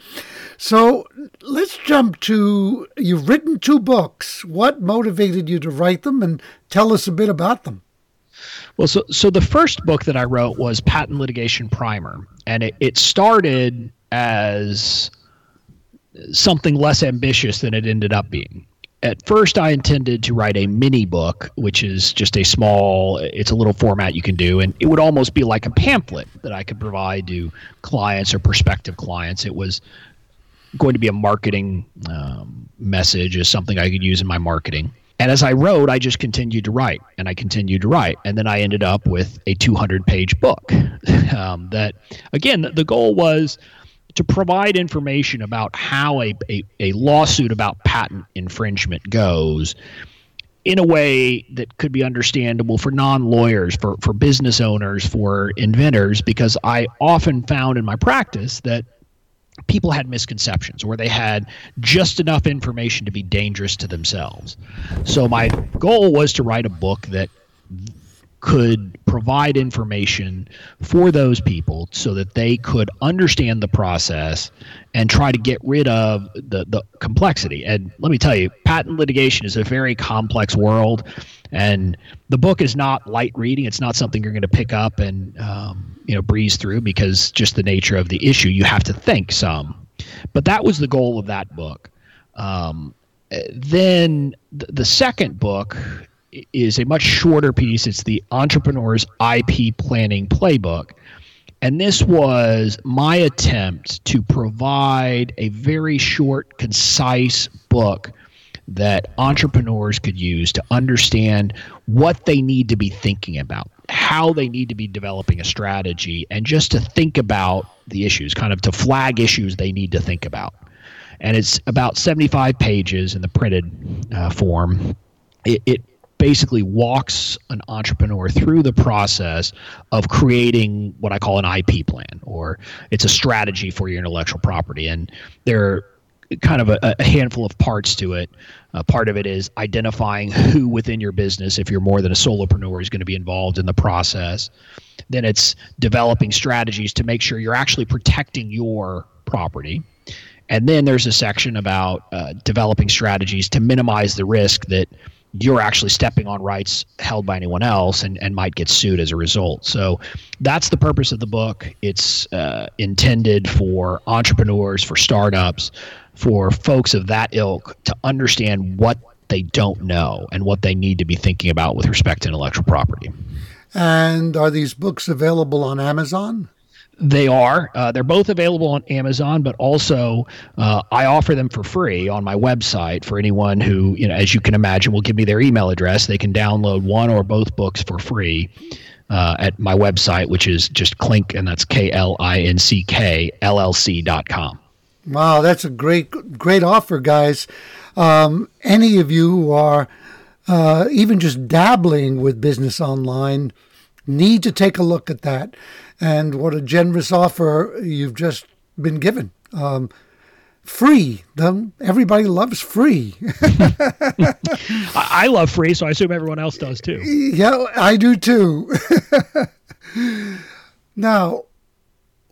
So let's jump to you've written two books. What motivated you to write them, and tell us a bit about them? Well, so so the first book that I wrote was Patent Litigation Primer, and it, it started as something less ambitious than it ended up being at first I intended to write a mini book, which is just a small, it's a little format you can do, and it would almost be like a pamphlet that I could provide to clients or prospective clients. It was going to be a marketing um, message, as something I could use in my marketing. And as I wrote, I just continued to write and I continued to write. And then I ended up with a 200 page book. um, that, again, the goal was to provide information about how a, a, a lawsuit about patent infringement goes in a way that could be understandable for non-lawyers for, for business owners for inventors because i often found in my practice that people had misconceptions or they had just enough information to be dangerous to themselves so my goal was to write a book that could provide information for those people so that they could understand the process and try to get rid of the, the complexity. And let me tell you, patent litigation is a very complex world, and the book is not light reading. It's not something you're going to pick up and um, you know breeze through because just the nature of the issue, you have to think some. But that was the goal of that book. Um, then the second book is a much shorter piece. It's the Entrepreneur's IP Planning Playbook. And this was my attempt to provide a very short, concise book that entrepreneurs could use to understand what they need to be thinking about, how they need to be developing a strategy, and just to think about the issues, kind of to flag issues they need to think about. And it's about 75 pages in the printed uh, form. It, it basically walks an entrepreneur through the process of creating what I call an IP plan, or it's a strategy for your intellectual property. And there kind of a, a handful of parts to it. Uh, part of it is identifying who within your business, if you're more than a solopreneur, is going to be involved in the process. Then it's developing strategies to make sure you're actually protecting your property. And then there's a section about uh, developing strategies to minimize the risk that you're actually stepping on rights held by anyone else and, and might get sued as a result. So that's the purpose of the book. It's uh, intended for entrepreneurs, for startups, for folks of that ilk to understand what they don't know and what they need to be thinking about with respect to intellectual property. And are these books available on Amazon? They are. Uh, they're both available on Amazon, but also uh, I offer them for free on my website for anyone who, you know, as you can imagine, will give me their email address. They can download one or both books for free uh, at my website, which is just Klinck, and that's K L I N C K L L C dot com. Wow, that's a great, great offer, guys. Um, any of you who are uh, even just dabbling with business online need to take a look at that and what a generous offer you've just been given. Um, free. The, everybody loves free. I love free, so I assume everyone else does too. Yeah, I do too. now,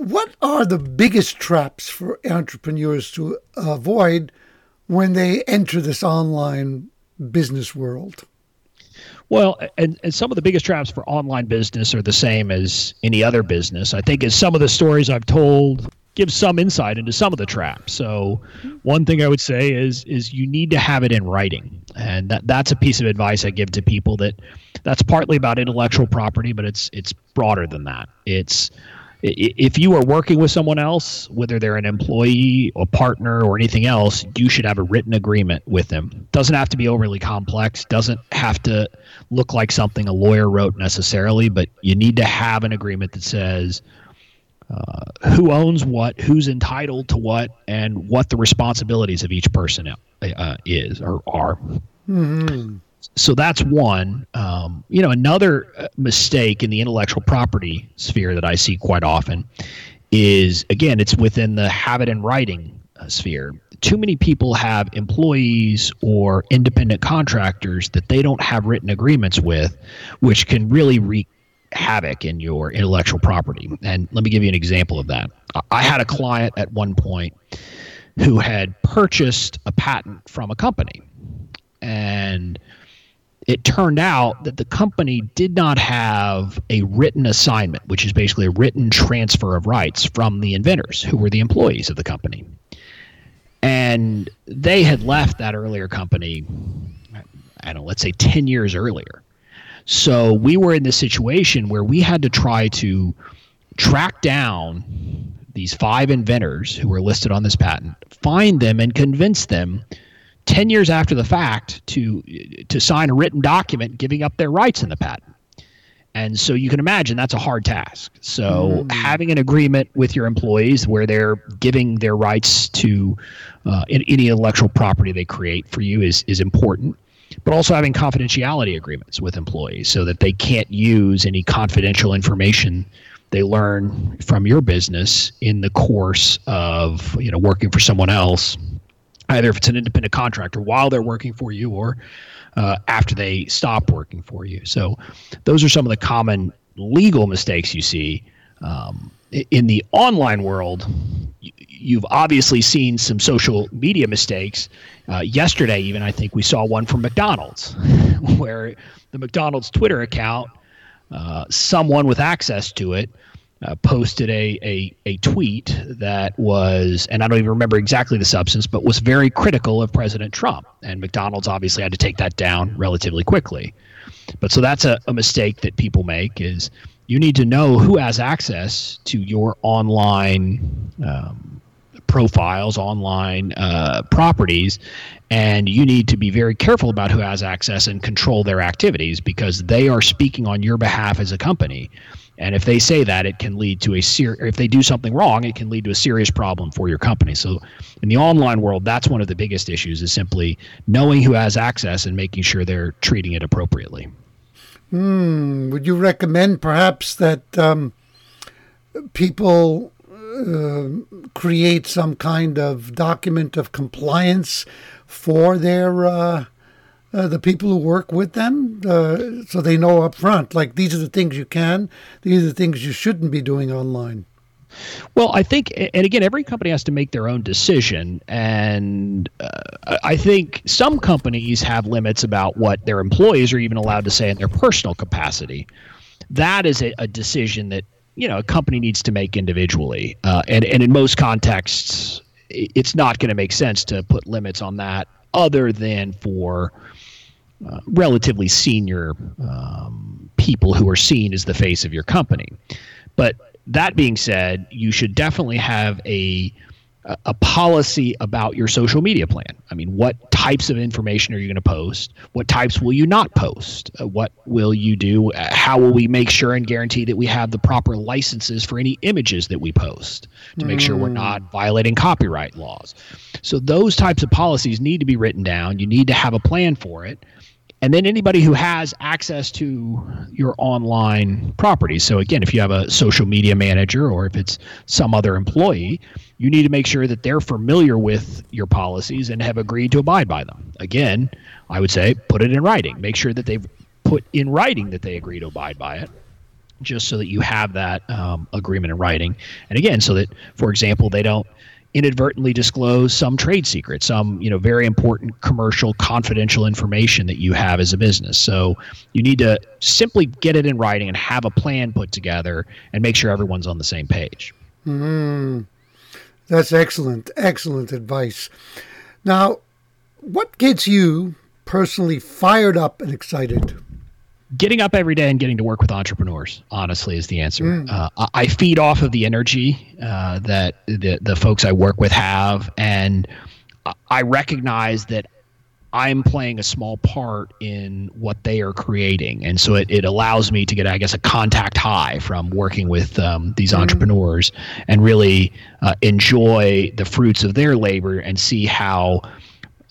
what are the biggest traps for entrepreneurs to avoid when they enter this online business world? Well, and, and some of the biggest traps for online business are the same as any other business. I think as some of the stories I've told give some insight into some of the traps. So, one thing I would say is is you need to have it in writing, and that that's a piece of advice I give to people. That that's partly about intellectual property, but it's it's broader than that. It's if you are working with someone else, whether they're an employee or partner or anything else, you should have a written agreement with them. Doesn't have to be overly complex, doesn't have to look like something a lawyer wrote necessarily, but you need to have an agreement that says uh, who owns what, who's entitled to what, and what the responsibilities of each person uh, is or are. Mm-hmm so that's one. Um, you know, another uh, mistake in the intellectual property sphere that I see quite often is again, it's within the habit and writing uh, sphere. Too many people have employees or independent contractors that they don't have written agreements with, which can really wreak havoc in your intellectual property. And let me give you an example of that. I had a client at one point who had purchased a patent from a company. And it turned out that the company did not have a written assignment, which is basically a written transfer of rights from the inventors, who were the employees of the company. And they had left that earlier company, I don't know, let's say 10 years earlier. So we were in this situation where we had to try to track down these five inventors who were listed on this patent, find them, and convince them 10 years after the fact to to sign a written document giving up their rights in the patent. And so you can imagine that's a hard task. So mm. having an agreement with your employees where they're giving their rights to uh, any intellectual property they create for you is is important. But also having confidentiality agreements with employees so that they can't use any confidential information they learn from your business in the course of you know working for someone else either if it's an independent contractor while they're working for you or uh, after they stop working for you. So those are some of the common legal mistakes you see. Um, in the online world, you've obviously seen some social media mistakes. Uh, yesterday, even, I think we saw one from McDonald's where the McDonald's Twitter account, uh, someone with access to it, uh, posted a, a, a tweet that was, and I don't even remember exactly the substance, but was very critical of President Trump. And McDonald's obviously had to take that down relatively quickly. But so that's a, a mistake that people make is you need to know who has access to your online um, profiles, online uh, properties, and you need to be very careful about who has access and control their activities because they are speaking on your behalf as a company. And if they say that, it can lead to a ser- if they do something wrong, it can lead to a serious problem for your company. So, in the online world, that's one of the biggest issues is simply knowing who has access and making sure they're treating it appropriately. Hmm. Would you recommend perhaps that um, people uh, create some kind of document of compliance for their uh, uh, the people who work with them uh, so they know up front like these are the things you can these are the things you shouldn't be doing online well, I think, and again, every company has to make their own decision. And uh, I think some companies have limits about what their employees are even allowed to say in their personal capacity. That is a, a decision that, you know, a company needs to make individually. Uh, and, and in most contexts, it's not going to make sense to put limits on that other than for uh, relatively senior um, people who are seen as the face of your company. But that being said, you should definitely have a a policy about your social media plan. I mean, what types of information are you going to post? What types will you not post? Uh, what will you do? Uh, how will we make sure and guarantee that we have the proper licenses for any images that we post to make mm. sure we're not violating copyright laws? So, those types of policies need to be written down. You need to have a plan for it and then anybody who has access to your online property. So again, if you have a social media manager or if it's some other employee, you need to make sure that they're familiar with your policies and have agreed to abide by them. Again, I would say put it in writing. Make sure that they've put in writing that they agree to abide by it just so that you have that um, agreement in writing. And again, so that, for example, they don't inadvertently disclose some trade secret, some you know very important commercial confidential information that you have as a business. So you need to simply get it in writing and have a plan put together and make sure everyone's on the same page. Mm-hmm. That's excellent, excellent advice. Now, what gets you personally fired up and excited? Getting up every day and getting to work with entrepreneurs, honestly, is the answer. Mm. Uh, I feed off of the energy uh, that the, the folks I work with have, and I recognize that I'm playing a small part in what they are creating. And so it, it allows me to get, I guess, a contact high from working with um, these mm-hmm. entrepreneurs and really uh, enjoy the fruits of their labor and see how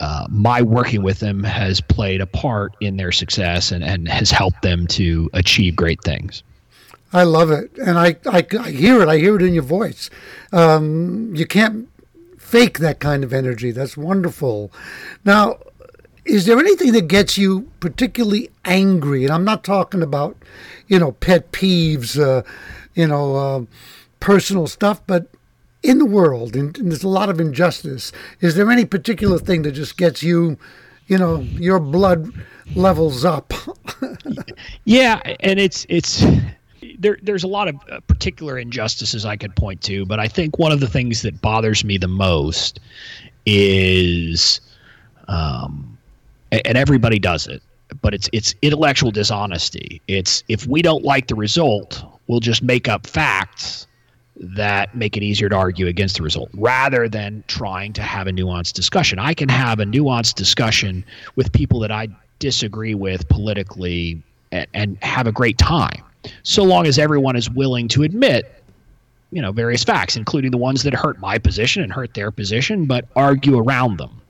uh, my working with them has played a part in their success and, and has helped them to achieve great things. I love it. And I, I, I hear it. I hear it in your voice. Um, you can't fake that kind of energy. That's wonderful. Now, is there anything that gets you particularly angry? And I'm not talking about, you know, pet peeves, uh, you know, uh, personal stuff, but in the world, and, there's a lot of injustice. Is there any particular thing that just gets you, you know, your blood levels up? yeah, and it's it's there. There's a lot of uh, particular injustices I could point to, but I think one of the things that bothers me the most is. Um, and everybody does it but it's it's intellectual dishonesty it's if we don't like the result we'll just make up facts that make it easier to argue against the result rather than trying to have a nuanced discussion. I can have a nuanced discussion with people that i disagree with politically and, and have a great time so long as everyone is willing to admit you know various facts including the ones that hurt my position and hurt their position but argue around them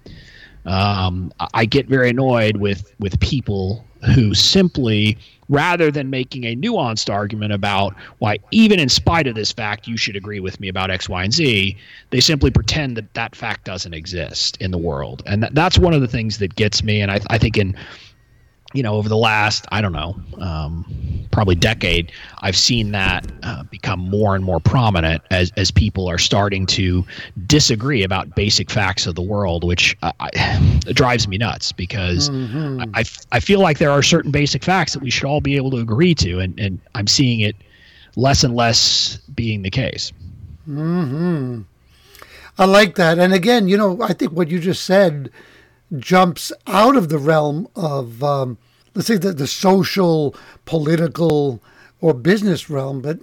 um, I get very annoyed with with people who simply, rather than making a nuanced argument about why, even in spite of this fact, you should agree with me about X, Y, and Z, they simply pretend that that fact doesn't exist in the world, and that, that's one of the things that gets me. And I, I think in you know, over the last, I don't know, um, probably decade, I've seen that uh, become more and more prominent as, as people are starting to disagree about basic facts of the world, which uh, I, drives me nuts because mm-hmm. I, I feel like there are certain basic facts that we should all be able to agree to, and, and I'm seeing it less and less being the case. hmm I like that. And again, you know, I think what you just said jumps out of the realm of, um, let's say, the, the social, political, or business realm, but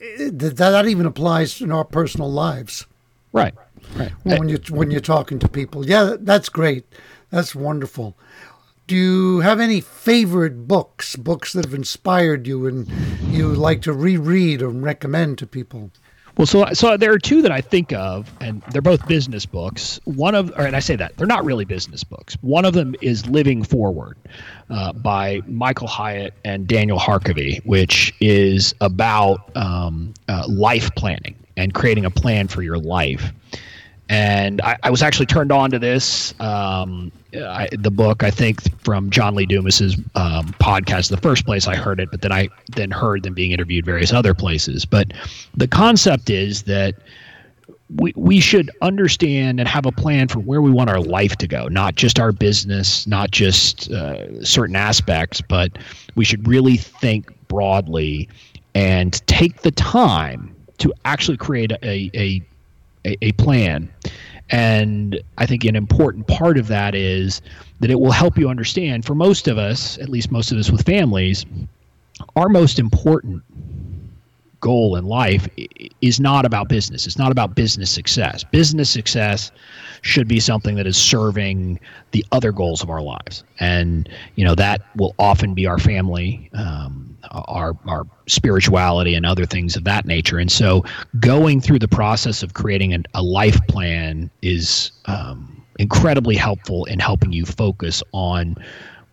it, that, that even applies in our personal lives. Right. Right. When you when you're talking to people, yeah, that's great. That's wonderful. Do you have any favorite books, books that have inspired you and you like to reread or recommend to people? Well, so so there are two that I think of, and they're both business books. One of, or and I say that they're not really business books. One of them is Living Forward, uh, by Michael Hyatt and Daniel Harkavy, which is about um, uh, life planning and creating a plan for your life and I, I, was actually turned on to this um, I, the book I think from John Lee Dumas's um, podcast the first place I heard it but then I then heard them being interviewed various other places. But the concept is that we, we should understand and have a plan for where we want our life to go not just our business not just uh, certain aspects but we should really think broadly and take the time to actually create a, a a, a plan. And I think an important part of that is that it will help you understand, for most of us, at least most of us with families, our most important goal in life is not about business. It's not about business success. Business success should be something that is serving the other goals of our lives, and you know that will often be our family, um, our our spirituality, and other things of that nature. And so, going through the process of creating an, a life plan is um, incredibly helpful in helping you focus on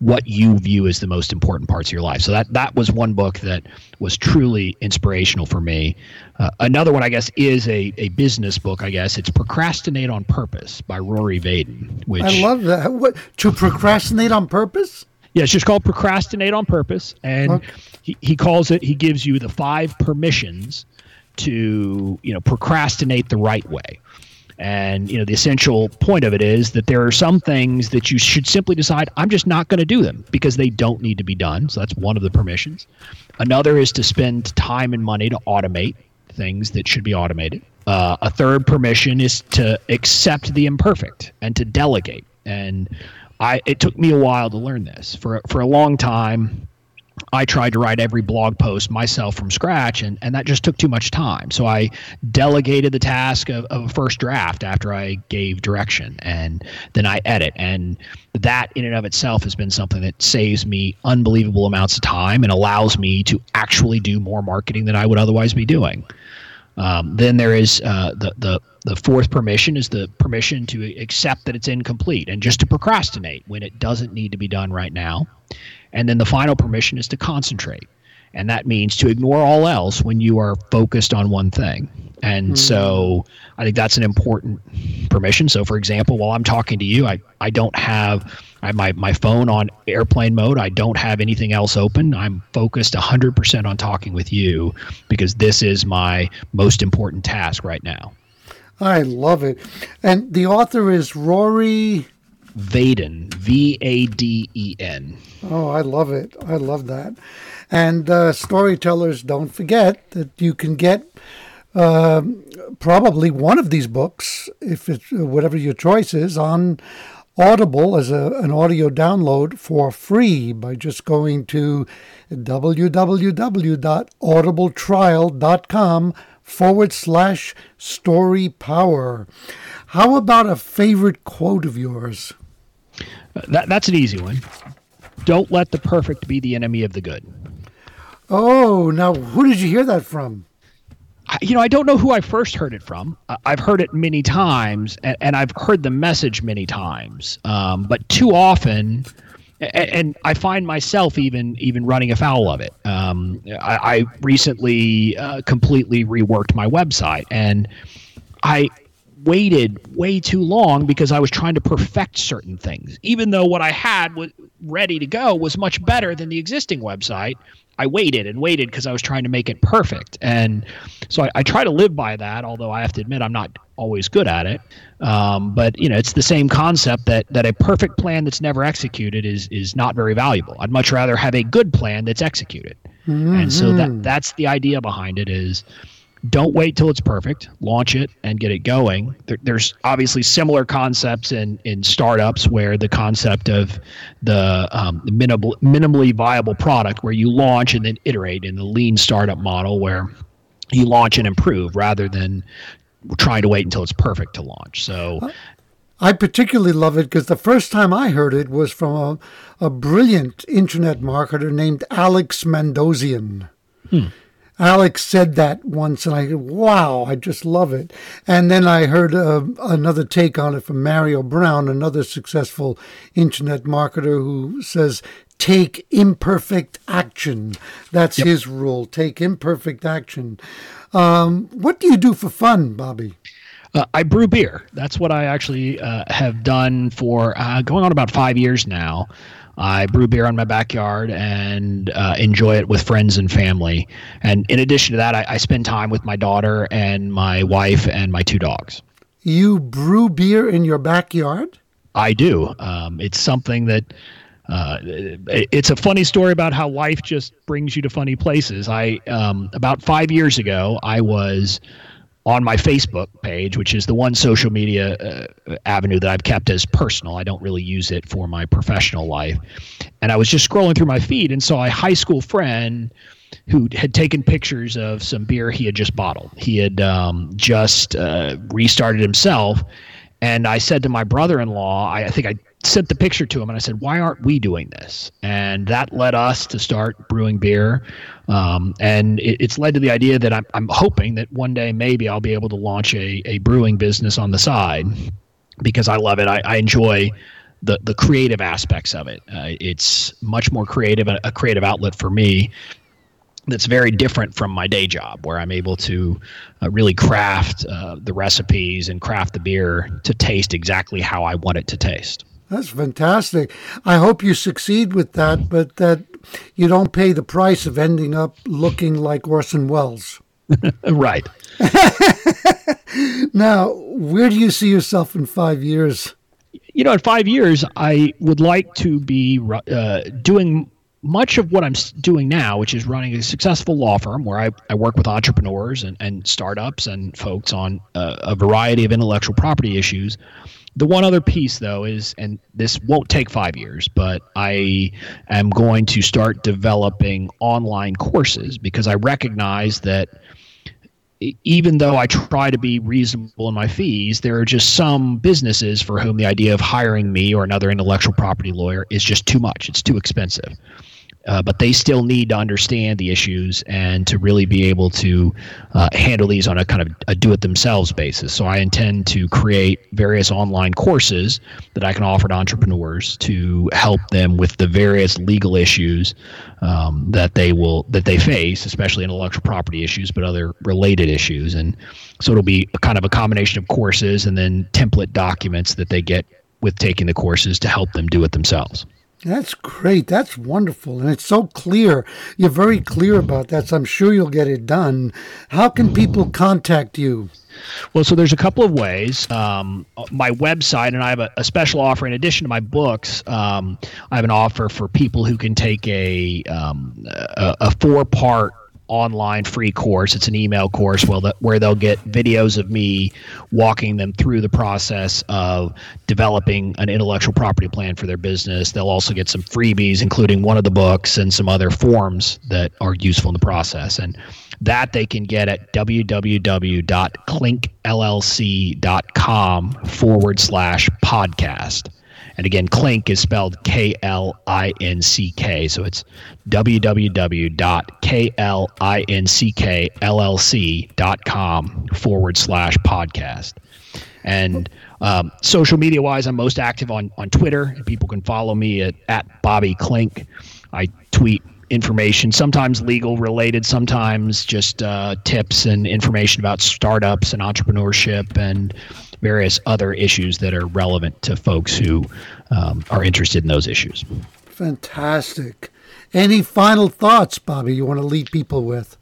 what you view as the most important parts of your life. So that that was one book that was truly inspirational for me. Uh, another one, I guess, is a, a business book. I guess it's "Procrastinate on Purpose" by Rory Vaden. Which I love that. What to procrastinate on purpose? Yeah, it's just called "Procrastinate on Purpose," and okay. He, he calls it. He gives you the five permissions to you know procrastinate the right way. And you know, the essential point of it is that there are some things that you should simply decide I'm just not going to do them because they don't need to be done. So that's one of the permissions. Another is to spend time and money to automate things that should be automated. Uh, a third permission is to accept the imperfect and to delegate. And I, it took me a while to learn this. For for a long time, I tried to write every blog post myself from scratch, and, and that just took too much time. So I delegated the task of, of a first draft after I gave direction, and then I edit. And that, in and of itself, has been something that saves me unbelievable amounts of time and allows me to actually do more marketing than I would otherwise be doing. Um, then there is uh, the, the the fourth permission is the permission to accept that it's incomplete and just to procrastinate when it doesn't need to be done right now. And then the final permission is to concentrate. And that means to ignore all else when you are focused on one thing. And mm-hmm. so I think that's an important permission. So, for example, while I'm talking to you, I, I don't have I have my, my phone on airplane mode. I don't have anything else open. I'm focused 100% on talking with you because this is my most important task right now. I love it. And the author is Rory Vaden, V A D E N. Oh, I love it. I love that. And uh, storytellers, don't forget that you can get uh, probably one of these books, if it's uh, whatever your choice is, on Audible as a, an audio download for free by just going to www.audibletrial.com forward slash story power. How about a favorite quote of yours? That, that's an easy one. Don't let the perfect be the enemy of the good. Oh, now who did you hear that from? you know, I don't know who I first heard it from. I've heard it many times, and, and I've heard the message many times. Um, but too often, and, and, I find myself even even running afoul of it. Um, I, I, recently uh, completely reworked my website, and I waited way too long because I was trying to perfect certain things. Even though what I had was ready to go was much better than the existing website, I waited and waited because I was trying to make it perfect. And so I, I, try to live by that, although I have to admit I'm not always good at it. Um, but you know, it's the same concept that that a perfect plan that's never executed is is not very valuable. I'd much rather have a good plan that's executed. Mm-hmm. And so that that's the idea behind it is don't wait till it's perfect. Launch it and get it going. There, there's obviously similar concepts in in startups where the concept of the um, minimal, minimally viable product, where you launch and then iterate in the lean startup model, where you launch and improve rather than trying to wait until it's perfect to launch. So. I particularly love it because the first time I heard it was from a, a brilliant internet marketer named Alex Mandossian. Hmm. Alex said that once, and I said, wow, I just love it. And then I heard uh, another take on it from Mario Brown, another successful internet marketer who says, take imperfect action. That's yep. his rule take imperfect action. Um, what do you do for fun, Bobby? Uh, I brew beer. That's what I actually uh, have done for uh, going on about five years now. I brew beer in my backyard and uh, enjoy it with friends and family. And in addition to that, I, I, spend time with my daughter and my wife and my two dogs. You brew beer in your backyard? I do. Um, it's something that. Uh, it's a funny story about how life just brings you to funny places. I um, about five years ago, I was on my Facebook page, which is the one social media uh, avenue that I've kept as personal. I don't really use it for my professional life. And I was just scrolling through my feed and saw a high school friend who had taken pictures of some beer he had just bottled. He had um, just uh, restarted himself. And I said to my brother in law, I, I think I sent the picture to him and I said, why aren't we doing this? And that led us to start brewing beer. Um, and it, it's led to the idea that I'm, I'm hoping that one day maybe I'll be able to launch a, a brewing business on the side because I love it. I, I enjoy the, the creative aspects of it. Uh, it's much more creative, a, a creative outlet for me that's very different from my day job where I'm able to uh, really craft uh, the recipes and craft the beer to taste exactly how I want it to taste. That's fantastic. I hope you succeed with that, but that you don't pay the price of ending up looking like Orson Welles. right. now, where do you see yourself in five years? You know, in five years, I would like to be uh, doing much of what I'm doing now, which is running a successful law firm where I, I work with entrepreneurs and, and startups and folks on a, a variety of intellectual property issues. The one other piece, though, is, and this won't take five years, but I am going to start developing online courses because I recognize that even though I try to be reasonable in my fees, there are just some businesses for whom the idea of hiring me or another intellectual property lawyer is just too much. It's too expensive uh, but they still need to understand the issues and to really be able to uh, handle these on a kind of a do-it-themselves basis. So I intend to create various online courses that I can offer to entrepreneurs to help them with the various legal issues um, that they will that they face, especially intellectual property issues, but other related issues. And so it'll be kind of a combination of courses and then template documents that they get with taking the courses to help them do it themselves. That's great. That's wonderful. And it's so clear. You're very clear about that. So I'm sure you'll get it done. How can people contact you? Well, so there's a couple of ways. Um, my website, and I have a, a, special offer in addition to my books. Um, I have an offer for people who can take a um, a, a four part online free course. It's an email course where, the, where they'll get videos of me walking them through the process of developing an intellectual property plan for their business. They'll also get some freebies, including one of the books and some other forms that are useful in the process. And that they can get at www.klinckllc.com forward slash podcast. And again, Klinck is spelled K L I N C K. So it's www.klinckllc.com forward slash podcast. And um, social media wise, I'm most active on, on Twitter. People can follow me at, at Bobby Klinck. I tweet information, sometimes legal related, sometimes just uh, tips and information about startups and entrepreneurship and various other issues that are relevant to folks who um, are interested in those issues. Fantastic. Any final thoughts, Bobby, you want to leave people with?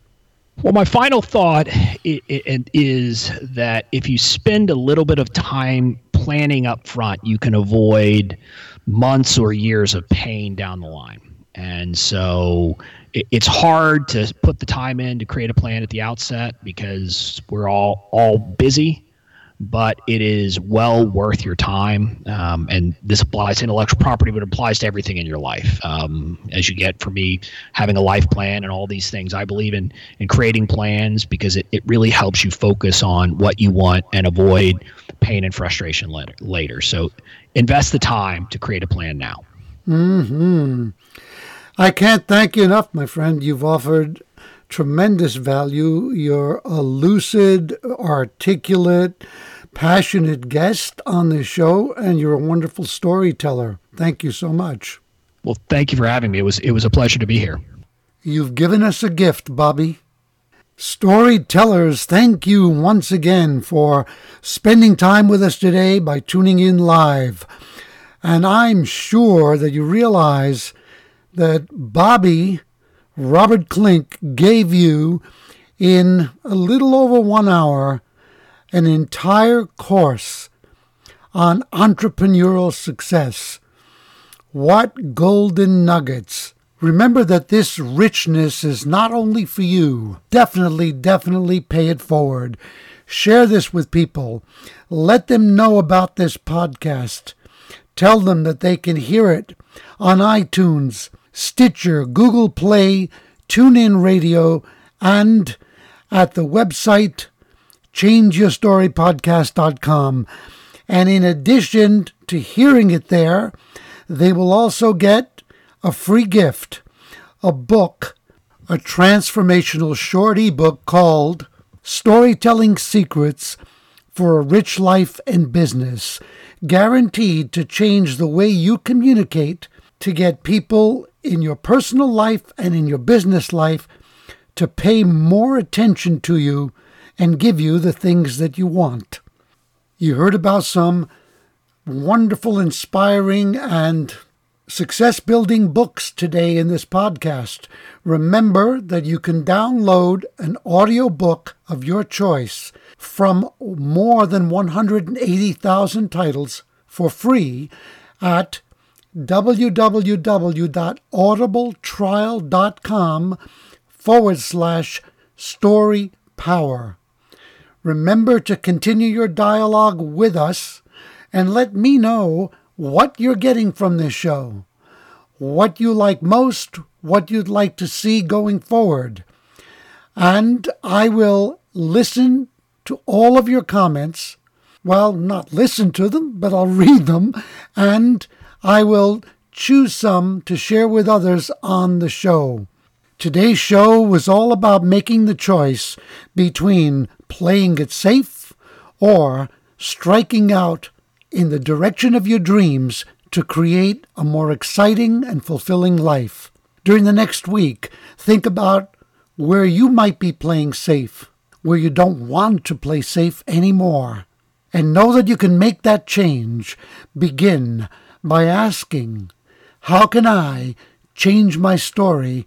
Well, my final thought is that if you spend a little bit of time planning up front, you can avoid months or years of pain down the line. And so it's hard to put the time in to create a plan at the outset because we're all all busy but it is well worth your time. Um, and this applies to intellectual property, but it applies to everything in your life. Um, as you get for me having a life plan and all these things, I believe in in creating plans because it, it really helps you focus on what you want and avoid pain and frustration later. later. So invest the time to create a plan now. Hmm. I can't thank you enough, my friend. You've offered tremendous value. You're a lucid, articulate, passionate guest on this show, and you're a wonderful storyteller. Thank you so much. Well, thank you for having me. It was it was a pleasure to be here. You've given us a gift, Bobby. Storytellers, thank you once again for spending time with us today by tuning in live. And I'm sure that you realize that Bobby Robert Klinck gave you in a little over one hour an entire course on entrepreneurial success. What golden nuggets! Remember that this richness is not only for you. Definitely, definitely pay it forward. Share this with people. Let them know about this podcast. Tell them that they can hear it on iTunes, Stitcher, Google Play, TuneIn Radio, and at the website changeyourstorypodcast.com. And in addition to hearing it there, they will also get a free gift, a book, a transformational short ebook called Storytelling Secrets for a Rich Life and Business, guaranteed to change the way you communicate to get people in your personal life and in your business life to pay more attention to you and give you the things that you want. You heard about some wonderful, inspiring, and success building books today in this podcast. Remember that you can download an audio book of your choice from more than 180,000 titles for free at www.audibletrial.com forward slash story power. Remember to continue your dialogue with us and let me know what you're getting from this show, what you like most, what you'd like to see going forward. And I will listen to all of your comments. Well, not listen to them, but I'll read them and I will choose some to share with others on the show. Today's show was all about making the choice between playing it safe or striking out in the direction of your dreams to create a more exciting and fulfilling life. During the next week, think about where you might be playing safe, where you don't want to play safe anymore. And know that you can make that change. Begin by asking, How can I change my story